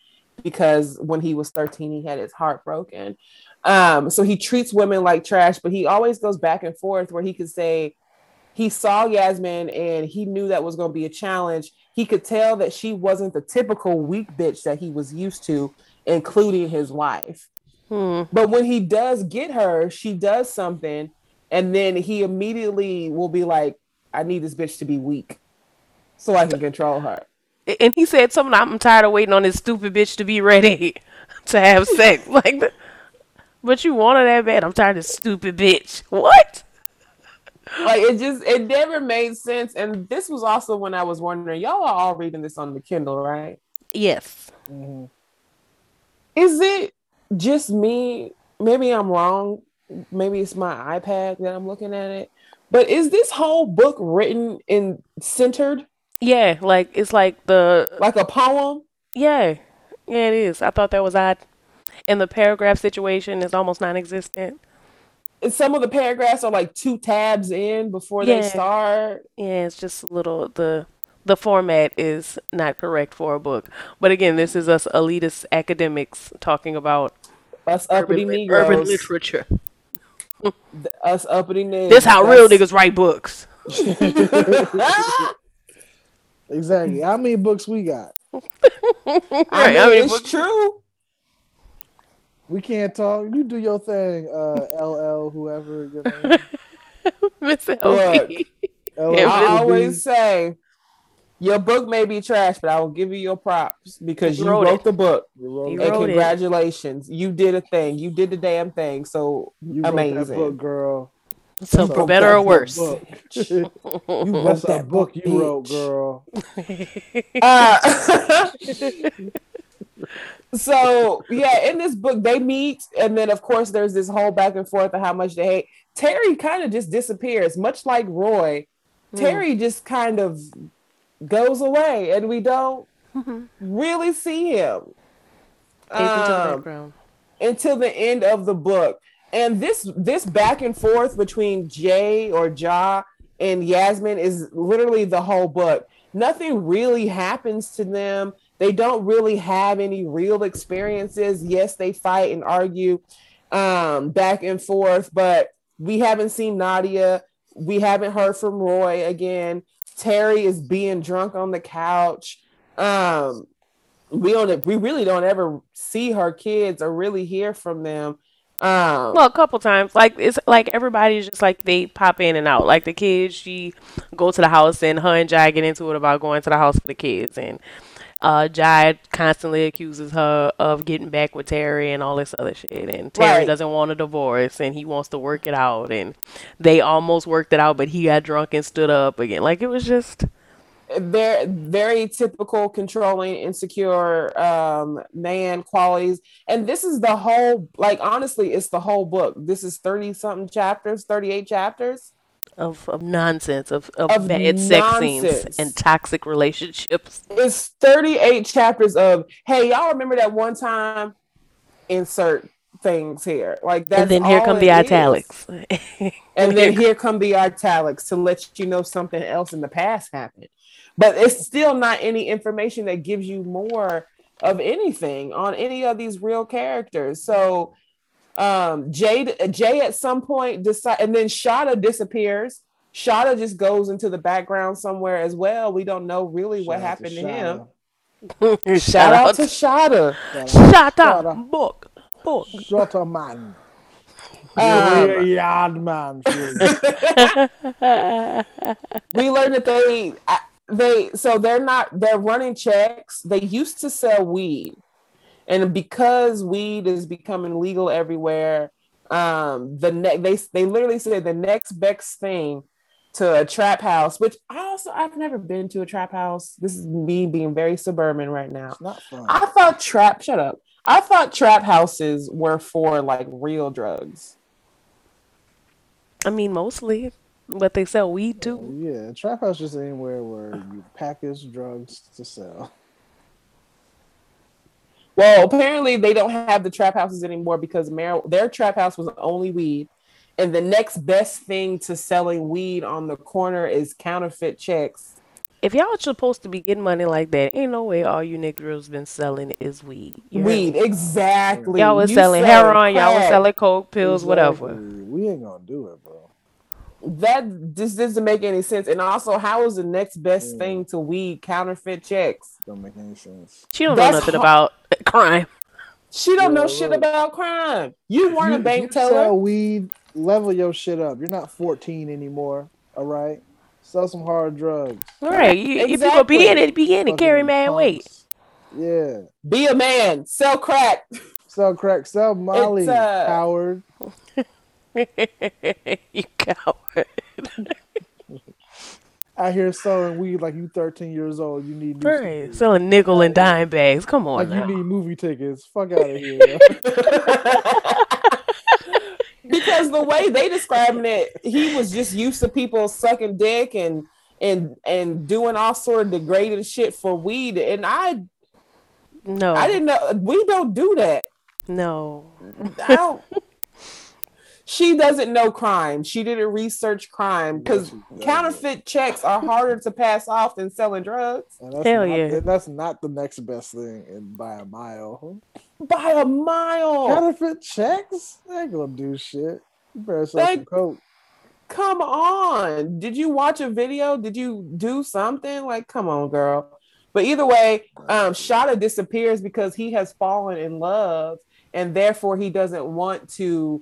because when he was 13, he had his heart broken. Um, so he treats women like trash, but he always goes back and forth where he could say he saw Yasmin and he knew that was going to be a challenge. He could tell that she wasn't the typical weak bitch that he was used to, including his wife. Hmm. But when he does get her, she does something, and then he immediately will be like, I need this bitch to be weak so I can control her. And he said something. I'm tired of waiting on this stupid bitch to be ready to have sex. Like, but you wanted that bad. I'm tired of this stupid bitch. What? Like it just it never made sense. And this was also when I was wondering, y'all are all reading this on the Kindle, right? Yes. Mm-hmm. Is it just me? Maybe I'm wrong. Maybe it's my iPad that I'm looking at it. But is this whole book written in centered Yeah. Like it's like the like a poem? yeah yeah it is. I thought that was odd. And the paragraph situation is almost non-existent. And some of the paragraphs are like two tabs in before they start. Yeah, it's just a little the the format is not correct for a book. But again, this is us elitist academics talking about Us uppity urban, Negroes. urban literature. Us uppity niggas. This how real niggas write books. Exactly. How many books we got? I Right, I mean, it's what- true. We can't talk. You do your thing, uh, LL, whoever your name. Miss Look. LB. LL Yeah, I but- always say your book may be trash, but I will give you your props because You you wrote wrote, the book. You wrote, You And wrote it. congratulations, you did a thing. You did the damn thing. So you wrote amazing. that book, girl. So You for better or worse. Book. You wrote That's that a book you wrote, girl. Uh, so yeah, in this book they meet, and then of course there's this whole back and forth of how much they hate. Terry kind of just disappears, much like Roy. Terry just kind of goes away, and we don't really see him Fades into the um, until the end of the book. And this this back and forth between Jay or Ja and Yasmin is literally the whole book. Nothing really happens to them. They don't really have any real experiences. Yes, they fight and argue um, back and forth, but we haven't seen Nadia. We haven't heard from Roy again. Terry is being drunk on the couch. Um, we don't. We really don't ever see her kids or really hear from them. Um, Well, a couple times. Like it's like everybody's just like they pop in and out. Like the kids, she go to the house and her and Jai get into it about going to the house for the kids and uh Jai constantly accuses her of getting back with Terry and all this other shit and Terry Right. doesn't want a divorce and he wants to work it out and they almost worked it out but he got drunk and stood up again. Like it was just very very typical controlling insecure um man qualities and this is the whole like honestly it's the whole book this is 30 something chapters 38 chapters of, of nonsense, of, of, Of bad sex scenes and toxic relationships. it's 38 chapters of hey y'all remember that one time insert things here. Like that and then here come the italics. and then here come the italics to let you know something else in the past happened. But it's still not any information that gives you more of anything on any of these real characters. So um jay jay at some point decide and then shada disappears shada just goes into the background somewhere as well we don't know really what Shout out happened to, Shada. him shout out to shada Shut Shut up, up. book, book. Shut up, man. Um, yard man. We learned that they they so they're not they're running checks they used to sell weed and because weed is becoming legal everywhere um the next they they literally said the next best thing to a trap house which i also i've never been to a trap house this is me being very suburban right now It's not fun. i thought trap shut up i thought trap houses were for like real drugs I mean, mostly. But they sell weed too. Yeah, trap house just anywhere where you package drugs to sell. Well, apparently they don't have the trap houses anymore because mar- their trap house was only weed, and the next best thing to selling weed on the corner is counterfeit checks. If y'all supposed to be getting money like that, ain't no way all you niggas been selling is weed. You heard Weed, me? exactly. Y'all was You selling sell heroin, y'all was selling coke, pills, whatever. We ain't gonna do it, bro. That just doesn't make any sense. And also, how is the next best Mm. thing to weed counterfeit checks? Don't make any sense. She don't That's know nothing ho- about crime. She don't know shit look. about crime. You weren't You- a bank you teller. Sell weed, level your shit up. You're not 14 anymore. All right. Sell some hard drugs. All right, you, if you gonna be in Exactly. it, be in it. Carry Fucking mad weight. Yeah. Be a man. Sell crack. Sell crack. Sell Molly. uh, Howard. you coward. Out here selling weed like you 13 years old. You need new Right, selling nickel and dime bags. Come on like now. you need movie tickets. Fuck out of here. because the way they describing it, he was just used to people sucking dick and and and doing all sort of degraded shit for weed. And I No, I didn't know we don't do that. no. I don't. She doesn't know crime. She didn't research crime because she doesn't. counterfeit checks are harder to pass off than selling drugs And that's Hell not, yeah. and that's not the next best thing in by a mile. by a mile. Counterfeit checks? They ain't gonna do shit. You better sell They- some coke. Come on. Did you watch a video? Did you do something? Like, come on, girl. But either way, um, Shada disappears because he has fallen in love and therefore he doesn't want to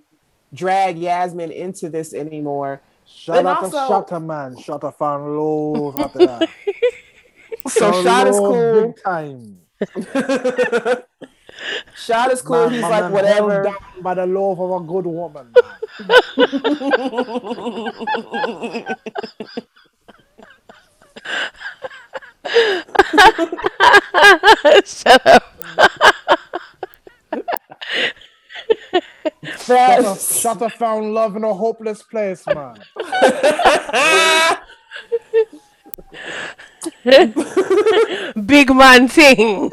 drag Yasmin into this anymore. Shout And out also- to Shutter man. Shutter fan low out there. So shot is cool. Big time. Shada's cool. Man, He's my like, man whatever. down by the love of a good woman. Shut up. Shutter, That's- Shutter found love in a hopeless place, man. Big man thing.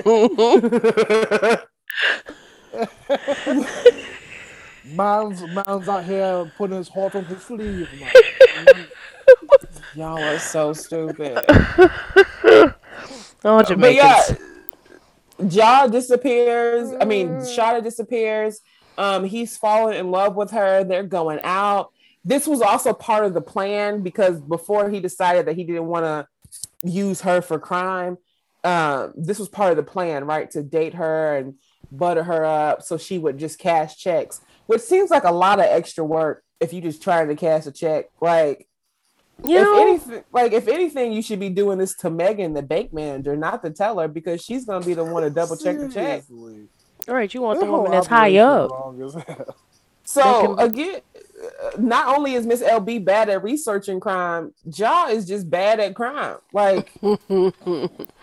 Man's man's out here putting his heart on his sleeve, man. Y'all are so stupid. oh, Jamaicans. but Jamaicans. yeah, Ja disappears. I mean, Shada disappears. Um, he's fallen in love with her. They're going out. This was also part of the plan because before he decided that he didn't want to use her for crime, um, this was part of the plan, right? To date her and butter her up so she would just cash checks, which seems like a lot of extra work if you just trying to cash a check. Like, you if know, anything, like if anything, you should be doing this to Megan, the bank manager, not the teller, because she's gonna be the one to double check the check. All right, you want That the woman that's high up. wrong as hell. So again, not only is Miss LB bad at researching crime, Ja is just bad at crime. Like y'all.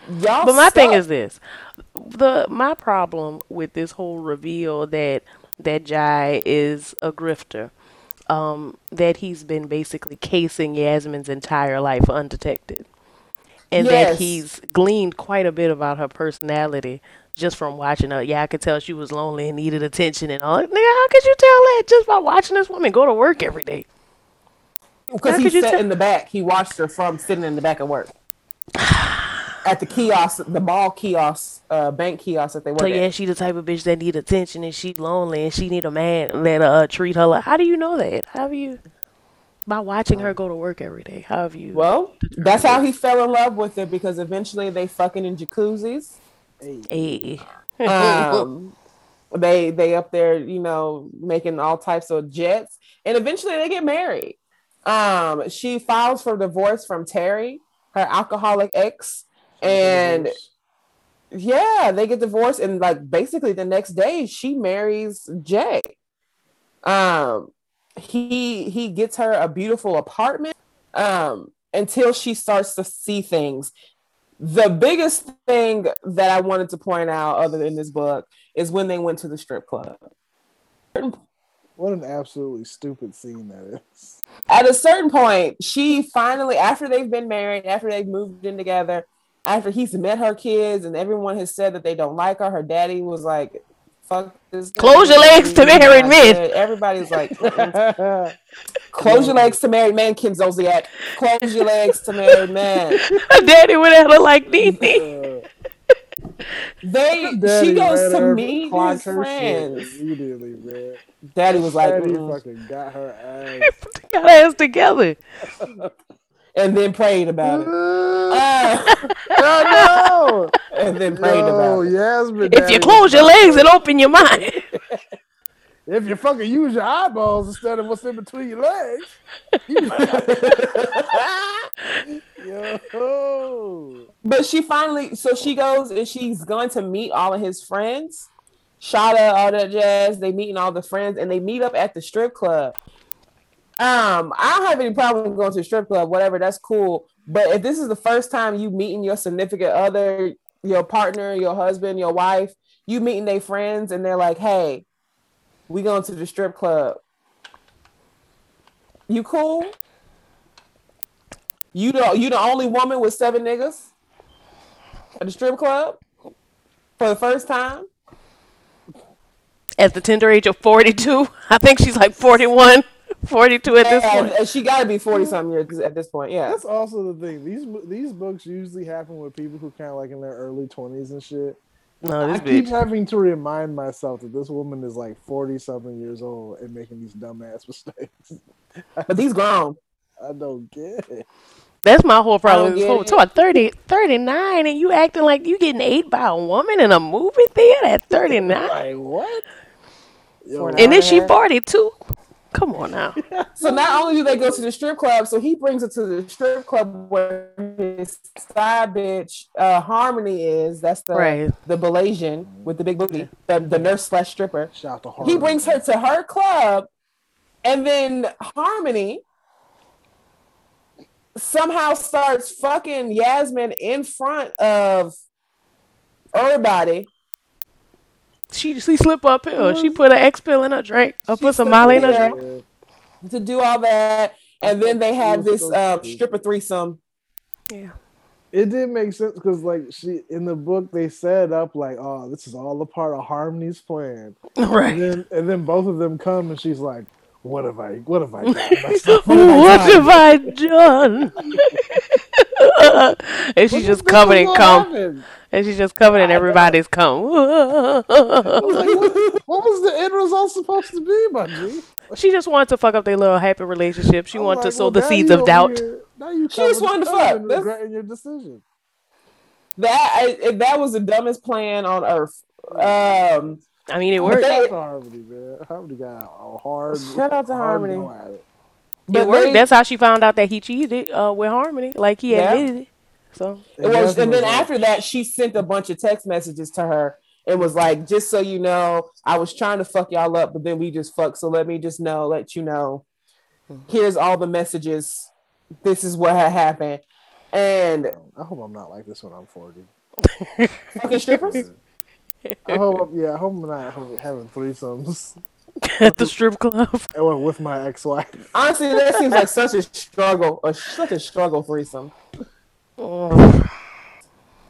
But my thing is this: the my problem with this whole reveal that that Jai is a grifter, um, that he's been basically casing Yasmin's entire life undetected, and Yes. that he's gleaned quite a bit about her personality just from watching her. Yeah, I could tell she was lonely and needed attention and all. Nigga, how could you tell that just by watching this woman go to work every day? because he sat tell- in the back. He watched her from sitting in the back of work at the kiosk, the mall kiosk, uh, bank kiosk that they work So at. yeah, she the type of bitch that need attention and she lonely and she need a man that uh treat her like. How do you know that? How have you? By watching her go to work every day. How have you? Well, that's how he fell in love with her because eventually they fucking in jacuzzis. Hey. um, they they up there, you know, making all types of jets, and eventually they get married. Um, she files for divorce from Terry, her alcoholic ex, and yeah, they get divorced, and like basically the next day she marries Jay. Um, he he gets her a beautiful apartment. Um, until she starts to see things. The biggest thing that I wanted to point out, other than this book, is when they went to the strip club. What an absolutely stupid scene that is. At a certain point, she finally, after they've been married, after they've moved in together, after he's met her kids and everyone has said that they don't like her, her daddy was like, fuck this. Close your legs to married men. Everybody's like. close your legs to married men, Kim Zolciak. Close your legs to married men. Her daddy would have her like Nene. They, Daddy she goes to her meet his friends. Immediately, man. Daddy was like, Daddy "Mm-mm," fucking got her ass. Got her ass together. and then prayed about it. oh Ah, no! and then prayed Yo, about it. Yasmin, If you close your legs good. and open your mind. If you fucking use your eyeballs instead of what's in between your legs, you- yo, But she finally, so she goes and she's going to meet all of his friends. Shada, all that jazz. They meeting all the friends and they meet up at the strip club. Um, I don't have any problem going to a strip club, whatever, that's cool. But if this is the first time you meeting your significant other, your partner, your husband, your wife, you meeting their friends and they're like, hey, we going to the strip club. You cool? You the you the only woman with seven niggas at the strip club for the first time. At the tender age of 42, I think she's like 41, 42 at this And, point. and she got to be forty something years at this point. Yeah, that's also the thing. These these books usually happen with people who kind of like in their early twenties and shit. No, I this keep having to remind myself that this woman is like forty something years old and making these dumbass mistakes. but these grown. I don't get it. That's my whole problem. don't This get whole it. so at 30, 39 and you acting like you getting ate by a woman in a movie theater at 39. Like what? Yo, and then she 42. Come on now. So not only do they go to the strip club, so he brings her to the strip club where his side bitch uh, Harmony is. That's the Right. the Malaysian with the big booty, the, the nurse slash stripper. shout to Harmony. He brings her to her club, and then Harmony somehow starts fucking Yasmin in front of everybody. She she slip uphill. She put an X pill in her drink. Or put some slipped Molly in her drink. to do all that, and then they had this so um, stripper threesome. Yeah. It did make sense because, like, she in the book they set up like, "Oh, this is all a part of Harmony's plan," and Right. then and then both of them come and she's like, "What have I? What have I done? myself? What What have I done? and she's just covered in What cum. happened? And she's just covered in everybody's cum. Like, what, what was the end result supposed to be, my G? she just wanted to fuck up their little happy relationship. She I'm wanted to sow well, the seeds of doubt. here- Now you She just wanted to fuck. and regretting your decision. That I, that was the dumbest plan on earth. Um, I mean, it worked. they- Shout out to Harmony, man. Harmony got a hard. Shout out to hard Harmony. Go it. It but worked. they- That's how she found out that he cheated uh, with Harmony. Like he Yeah. admitted it. So it was, and then after that, she sent a bunch of text messages to her. It was like, just so you know, I was trying to fuck y'all up, but then we just fucked. So let me just know, let you know. Here's all the messages. This is what had happened. And I hope I'm not like this when I'm 40. fucking strippers. I hope, yeah, I hope I'm not having- having threesomes at the strip club. and with my ex-wife. Honestly, that seems like such a struggle, a, such a struggle threesome. Oh,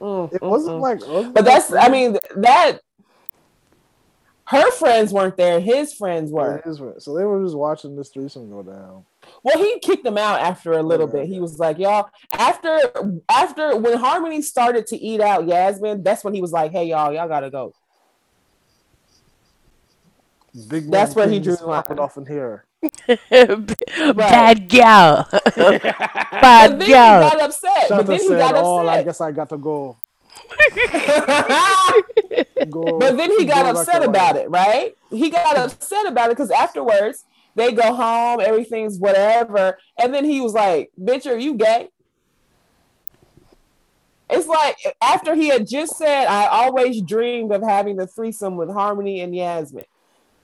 Mm, It mm, wasn't mm. like, ugly. But that's, I mean, that her friends weren't there. His friends were. It is right. So they were just watching this threesome go down. Well, he kicked them out after a little Okay, bit. He was like, "Y'all." After, after when Harmony started to eat out Yasmin, that's when he was like, "Hey, y'all, y'all gotta go." Big That's man where he things drew the line. popping off in here. Bad gal. But Bad then he gal. got upset. But then he said, got "Oh, I guess I got to go." go but then he got go upset to about it, right? He got upset about it because afterwards they go home, everything's whatever, and then he was like, "Bitch, are you gay?" It's like after he had just said, "I always dreamed of having the threesome with Harmony and Yasmin."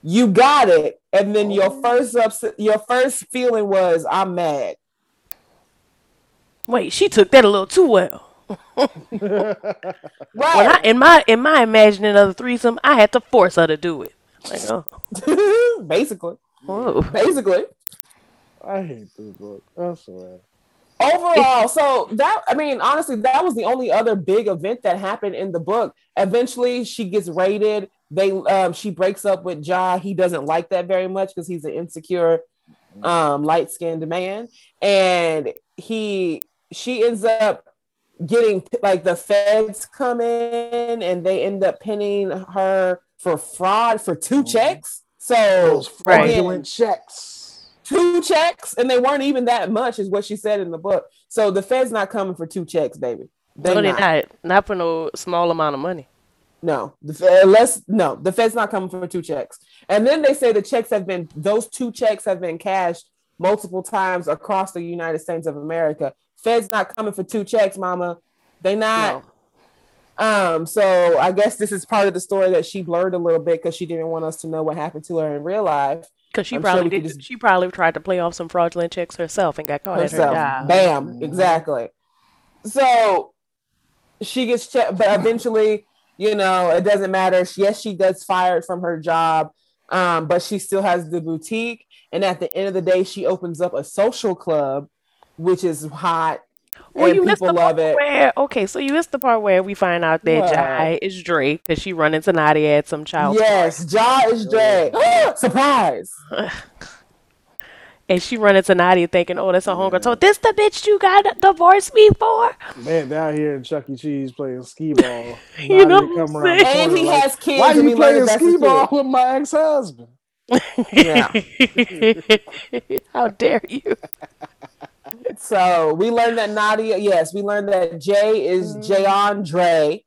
You got it, and then your oh. first upset, your first feeling was, "I'm mad." Wait, she took that a little too well. Right? When I in my in my imagining of the threesome, I had to force her to do it. Like, oh. Basically. Whoa. basically. I hate this book. I swear. Overall, so that I mean, honestly, that was the only other big event that happened in the book. Eventually, she gets raided. They um, she breaks up with Ja. He doesn't like that very much because he's an insecure, um, light skinned man, and he she ends up getting like the feds come in and they end up pinning her for fraud for two checks. So Those Right. fraudulent checks. two checks, and they weren't even that much, is what she said in the book. So the Fed's not coming for two checks, baby. They No, they not. not. Not for no small amount of money. No, the Fed, unless no, the Fed's not coming for two checks. And then they say the checks have been those two checks have been cashed multiple times across the United States of America. Fed's not coming for two checks, mama. They not. Um, so I guess this is part of the story that she blurred a little bit because she didn't want us to know what happened to her in real life. Because she I'm probably could did. just- She probably tried to play off some fraudulent checks herself and got caught herself. her. Bam, exactly. So she gets checked, but eventually, you know, it doesn't matter. Yes, she gets fired from her job, um, but she still has the boutique. And at the end of the day, she opens up a social club, which is hot. Well, and you people love it. where okay, so you missed the part where we find out that What? Jai is Drake because she run into Nadia at some child Yes, Ja is Dre. Surprise. and she run into Nadia thinking, oh, that's a homegirl. So this the bitch you got divorced me for? Man, down here in Chuck E. Cheese playing skee ball. You know come what I'm around saying? And he like, has kids. Why and you we playing that's skee ball kid. with my ex-husband? Yeah. How dare you? So we learned that Nadia, yes, we learned that Jay is mm-hmm. Jayon Dre.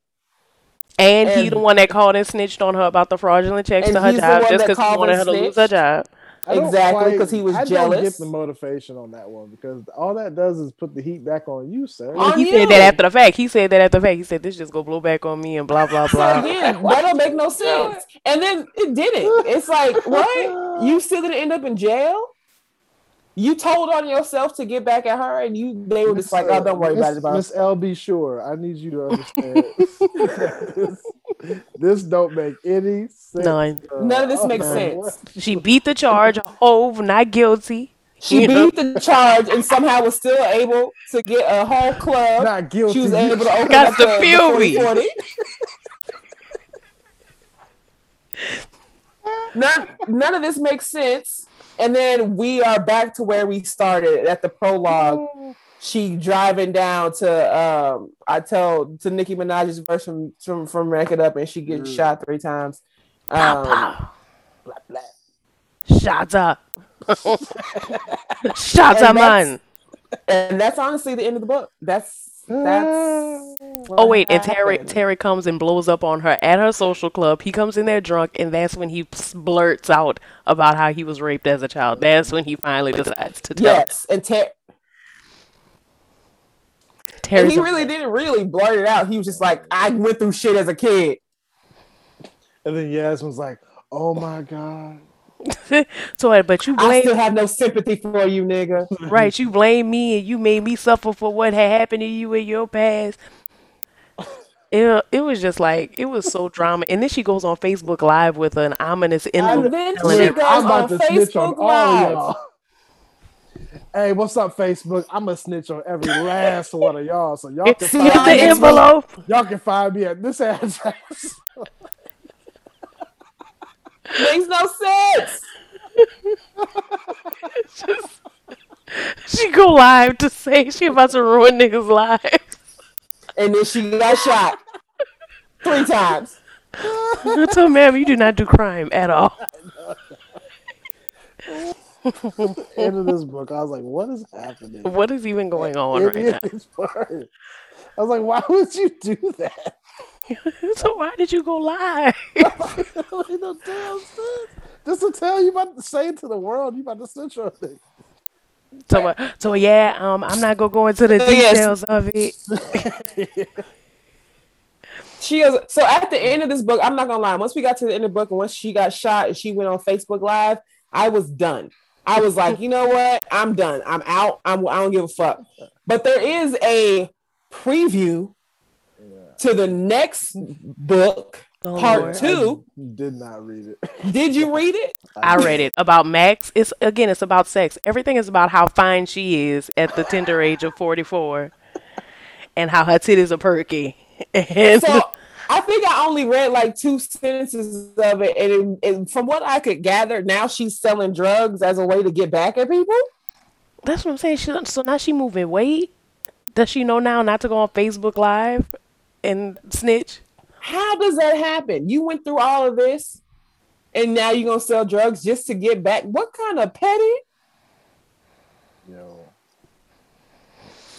And, he the one that called and snitched on her about the fraudulent checks to her job just because he wanted and her to lose her job. I don't Exactly, 'cause he was I don't get the motivation on that one because all that does is put the heat back on you, sir. On he you. said that after the fact. He said that after the fact. He said this just go blow back on me and blah blah So blah. again, that don't make no sense. And then it didn't. It's like, what? You still gonna end up in jail? You told on yourself to get back at her, and you they were just like, oh, don't worry about it, bro. Miss LB Sure, I need you to understand. this, this don't make any sense. None. Uh, None of this I'm makes like, sense. She beat the charge. Hove not guilty. She You know? beat the charge and somehow was still able to get a whole club. Not guilty. She was able to open Got up the the, fury. 40. none, none of this makes sense. And then we are back to where we started at the prologue. She driving down to um I tell to Nicki Minaj's verse from from, from Rake It Up and she gets Mm. shot three times. Um, pow. blah, blah. Shots up. Shots And up, man. And that's honestly the end of the book. That's that's Oh wait, and Terry. Terry comes and blows up on her at her social club. He comes in there drunk, and that's when he blurts out about how he was raped as a child. That's when he finally decides to tell. Yes, and Ter- and Terry's he a- really didn't really blurt it out. He was just like, I went through shit as a kid. And then Yasmin's like, "Oh my god." so, but you I blame still have no sympathy for you, nigga. right. You blame me, and you made me suffer for what had happened to you in your past. It, it was just like it was so drama, and then she goes on Facebook Live with an ominous And envelope. then she goes I'm about on to snitch on Facebook all Live. y'all. Hey, what's up, Facebook? I'm gonna snitch on every last one of y'all, so y'all can See find the me, envelope. y'all can find me at this address. Makes no sense. She go live to say she about to ruin niggas' lives. And then she got shot three times. I told ma'am, you do not do crime at all. End of this book, I was like, "What is happening?" What is even going on In- right in now? part. I was like, "Why would you do that?" So why did you go live? Like, no damn sense. Just to tell you about to say to the world, you about to snitch on me. So, uh, so yeah, um, I'm not gonna go into the So, yes. details of it. She goes, so at the end of this book, I'm not gonna lie. Once we got to the end of the book, and once she got shot and she went on Facebook Live, I was done. I was like, you know what? I'm done. I'm out. I'm, I don't give a fuck. But there is a preview to the next book Oh, Part Lord. two. Did not read it. Did you read it? I read it about Max. It's again, it's about sex. Everything is about how fine she is at the tender age of 44, and how her titties are perky. And So I think I only read like two sentences of it, and, it, and from what I could gather, now she's selling drugs as a way to get back at people. that's what I'm saying. She, so now she moving weight. Does she know now not to go on Facebook Live and snitch? How does that happen? You went through all of this, and now you're gonna sell drugs just to get back. What kind of petty? Yo,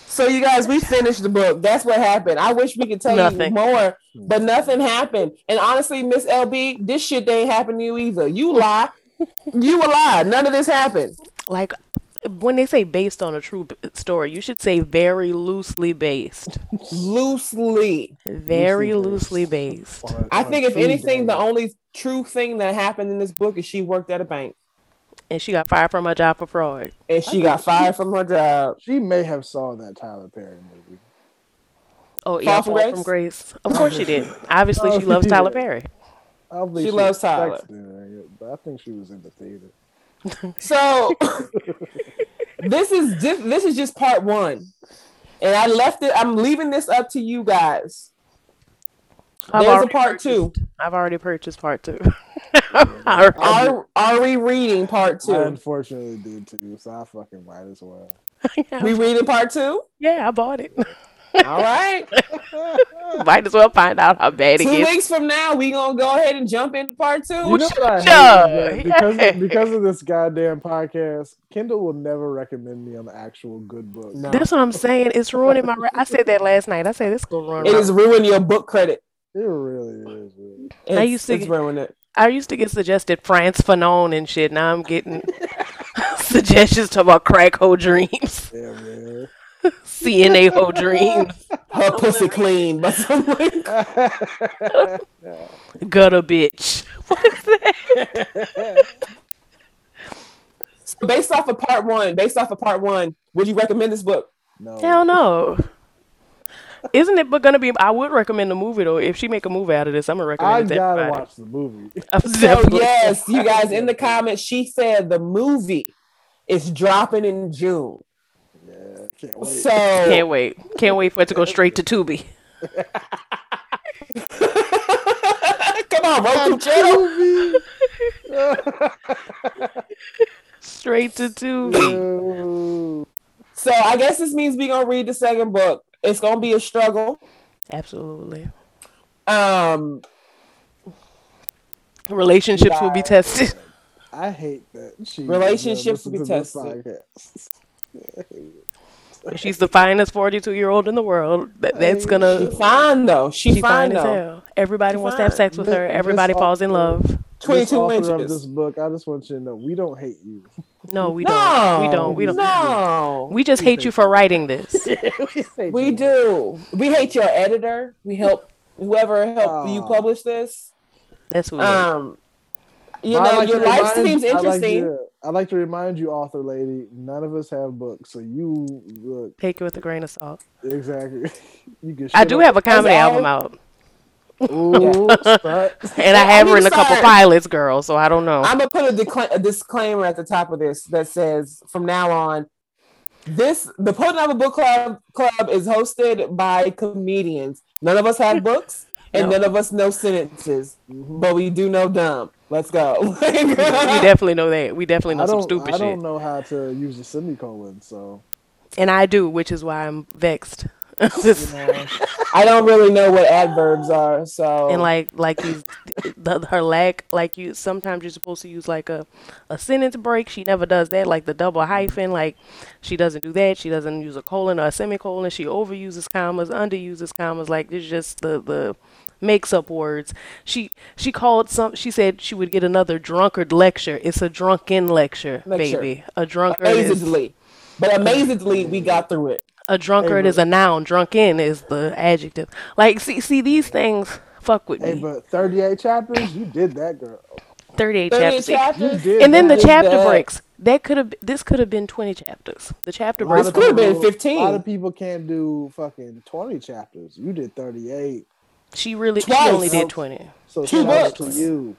So you guys, we finished the book. That's what happened. I wish we could tell Nothing. you more, but nothing happened. And honestly, Miss LB, this shit ain't happened to you either. You lie. You a lie. None of this happened. Like when they say based on a true story, you should say very loosely based. Loosely. Very Loosely loosely based. on a- I think if true anything, the only true thing that happened in this book is she worked at a bank And she got fired from her job for fraud. and she got fired from her job. she may have saw that Tyler Perry movie. Oh yeah, from Fall Grace? from Grace. Of course she did. Obviously, Oh, she loves Tyler. Perry. I She loves Tyler. sexed it, but I think she was in the theater. So this is just this is just part one, and I left it. I'm leaving this up to you guys. I've There's a already part two. I've already purchased part two. Are are we reading part I two? unfortunately did too, so I fucking might as well. We reading part two? yeah, I bought it. All right. Might as well find out how bad it Two gets. weeks from now, we gonna go ahead and jump into part two. You know what I hate Yeah, because yeah. because of this goddamn podcast, Kindle will never recommend me an actual good book. No. That's what I'm saying. It's ruining my. Re- I said that last night. I said this gonna ruin. It my- is ruining your book credit. It really is. Really. It's, I used to it's get- ruining it. I used to get suggested Frantz Fanon and shit. Now I'm getting suggestions to about crack hoe dreams, Yeah, man. CNA hoe dreams, Her pussy clean, but something. gutter bitch. What is that? so based off of part one, based off of part one, would you recommend this book? no. Hell no. Isn't it but gonna be? I would recommend the movie though. If she make a movie out of this, I'm gonna recommend I it to gotta everybody. watch the movie. I'm So yes, you guys in the comments, she said the movie is dropping in June. Yeah, can't wait. So Can't wait. Can't wait for it to go straight to Tubi. come on, Roku channel. Straight to Tubi. So I guess this means we're gonna read the second book. It's gonna be a struggle. Absolutely. Um, Relationships will be tested. I hate that she Relationships will be to this tested. Podcast. She's the finest 42 year old in the world. That, that's gonna. fine though. She, She fine, fine as though. hell. Everybody She wants to have sex with her. Everybody this falls in love. This 22 author of inches. this book, I just want you to know we don't hate you. No, we no, don't. We don't. We don't. No, We just hate you for writing this. we do. We hate your editor. We help whoever helped you publish this. That's what. it is. Um, you I'd know, like your to life remind- seems I'd like interesting. to- I'd like to remind you, author lady, none of us have books, so you look Take it with a grain of salt. exactly. You can. I do on- have a comedy I- album out, Ooh, and I I have written a couple start- pilots, girl. So I don't know. I'm gonna put a, decla- a disclaimer at the top of this that says, from now on, this the Potent Apple Book Club Club is hosted by comedians. None of us have books, and No. none of us know sentences, mm-hmm. but we do know dumb. Let's go. we definitely know that. We definitely know some stupid shit. I don't know how to use a semicolon, so and I do, which is why I'm vexed. This- I don't really know what adverbs are, so and like like these the, her lack like you sometimes you're supposed to use like a a sentence break she never does that like the double hyphen like she doesn't do that she doesn't use a colon or a semicolon she overuses commas underuses commas like it's just the the makes up words she she called some she said she would get another drunkard lecture it's a drunken lecture, Lecture. baby a drunkard is amazingly, but amazingly, we got through it. a drunkard Hey, is a noun drunken is the adjective like see see these things fuck with hey, me but thirty-eight chapters, you did that, girl. 38 30 chapters chapters. and then the chapter that. breaks that could have this could have been 20 chapters the chapter breaks could have been 15. A lot of people can't do fucking twenty chapters. You did thirty-eight. She really Twice. she only did twenty. So Two shout books. to you.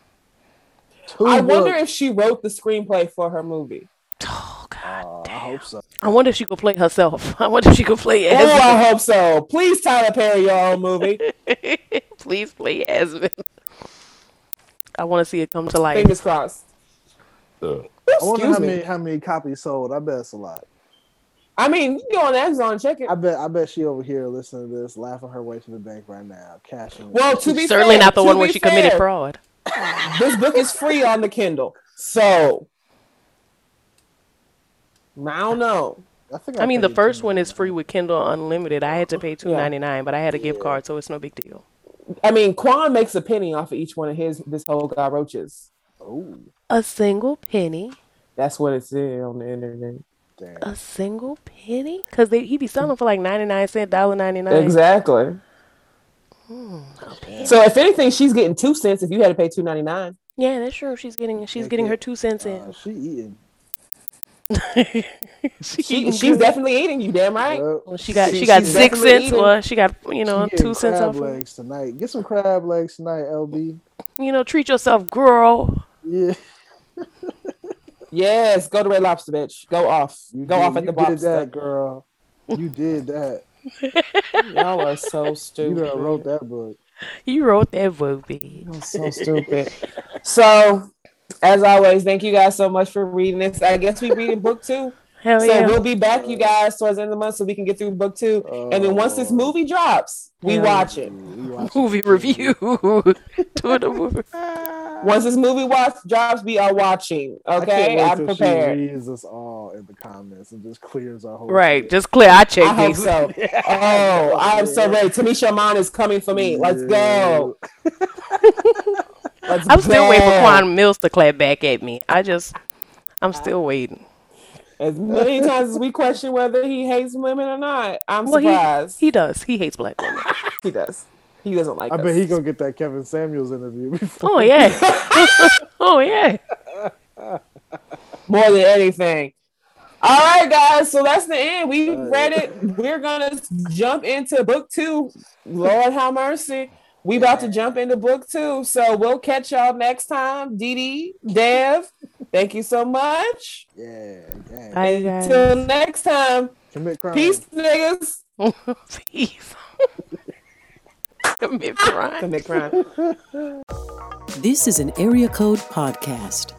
Two I wonder if she wrote the screenplay for her movie. Oh God. Uh, I hope so. I wonder if she could play herself. I wonder if she could play Oh, I hope so. Please, Tyler Perry, your own movie. Please play Esmond. I want to see it come to life. Fingers crossed. I wonder how many how many copies sold. I bet it's a lot. I mean, you can go on Amazon and check it. I bet I bet she over here listening to this, laughing her way to the bank right now, cashing. Well, to be Certainly fair, not the one where be she committed fraud. This book is free on the Kindle, so I don't know. I think I mean, the first one is free with Kindle Unlimited. I had to pay two ninety nine, but I had a gift card, so it's no big deal. I mean, Quan makes a penny off of each one of his this whole guy roaches. Oh, A single penny. That's what it said on the internet. Damn. A single penny? Cause they he be selling for like ninety nine cent, dollar ninety nine. Exactly. So if anything, she's getting two cents if you had to pay two ninety nine. Yeah, that's true. She's getting she's Heck getting yeah. her two cents Uh, in. she eating. she, She, eating she's good. definitely eating. You damn right. Well, Well, she got she- she got six cents. eating. Well, she got you know she two cents crab off. legs tonight. Get some crab legs tonight, LB. You know, treat yourself, girl. Yeah, Yes, go to Red Lobster, bitch. Go off. you Go did, off at you the did that, girl. You did that. Y'all are so stupid. You wrote that book. You wrote that movie. Y'all so stupid. So, as always, thank you guys so much for reading this. I guess we reading book two. Hell so yeah. we'll be back, you guys, towards the end of the month so we can get through book two. and then once this Oh. movie drops, we Yeah. watch it. We watched movie review. Doing a movie. Once this movie watch drops, we are watching. I can't Okay, wait I'm prepared. She reads us all in the comments and just clears our whole. Right, shit. just clear. I check I hope these. so. Oh, I'm so ready. Tamisha Mon is coming for me. Let's go. Let's I'm still waiting for go. Quan Mills to clap back at me. I just, I'm still waiting. As many times as we question whether he hates women or not, I'm Well, surprised. he he does. He hates black women. He does. He doesn't like I us. bet he gonna get that Kevin Samuels interview before. Oh yeah. oh yeah. more than anything. All right, guys. So that's the end. We read it. We're gonna jump into book two. Lord have mercy. We about to jump into book two. So we'll catch y'all next time. De De, Dev, thank you so much. Yeah, yeah. Bye guys. Next time. Commit crime. Peace, niggas. Peace. Commit crime. Commit crime. This is an Area Code Podcast.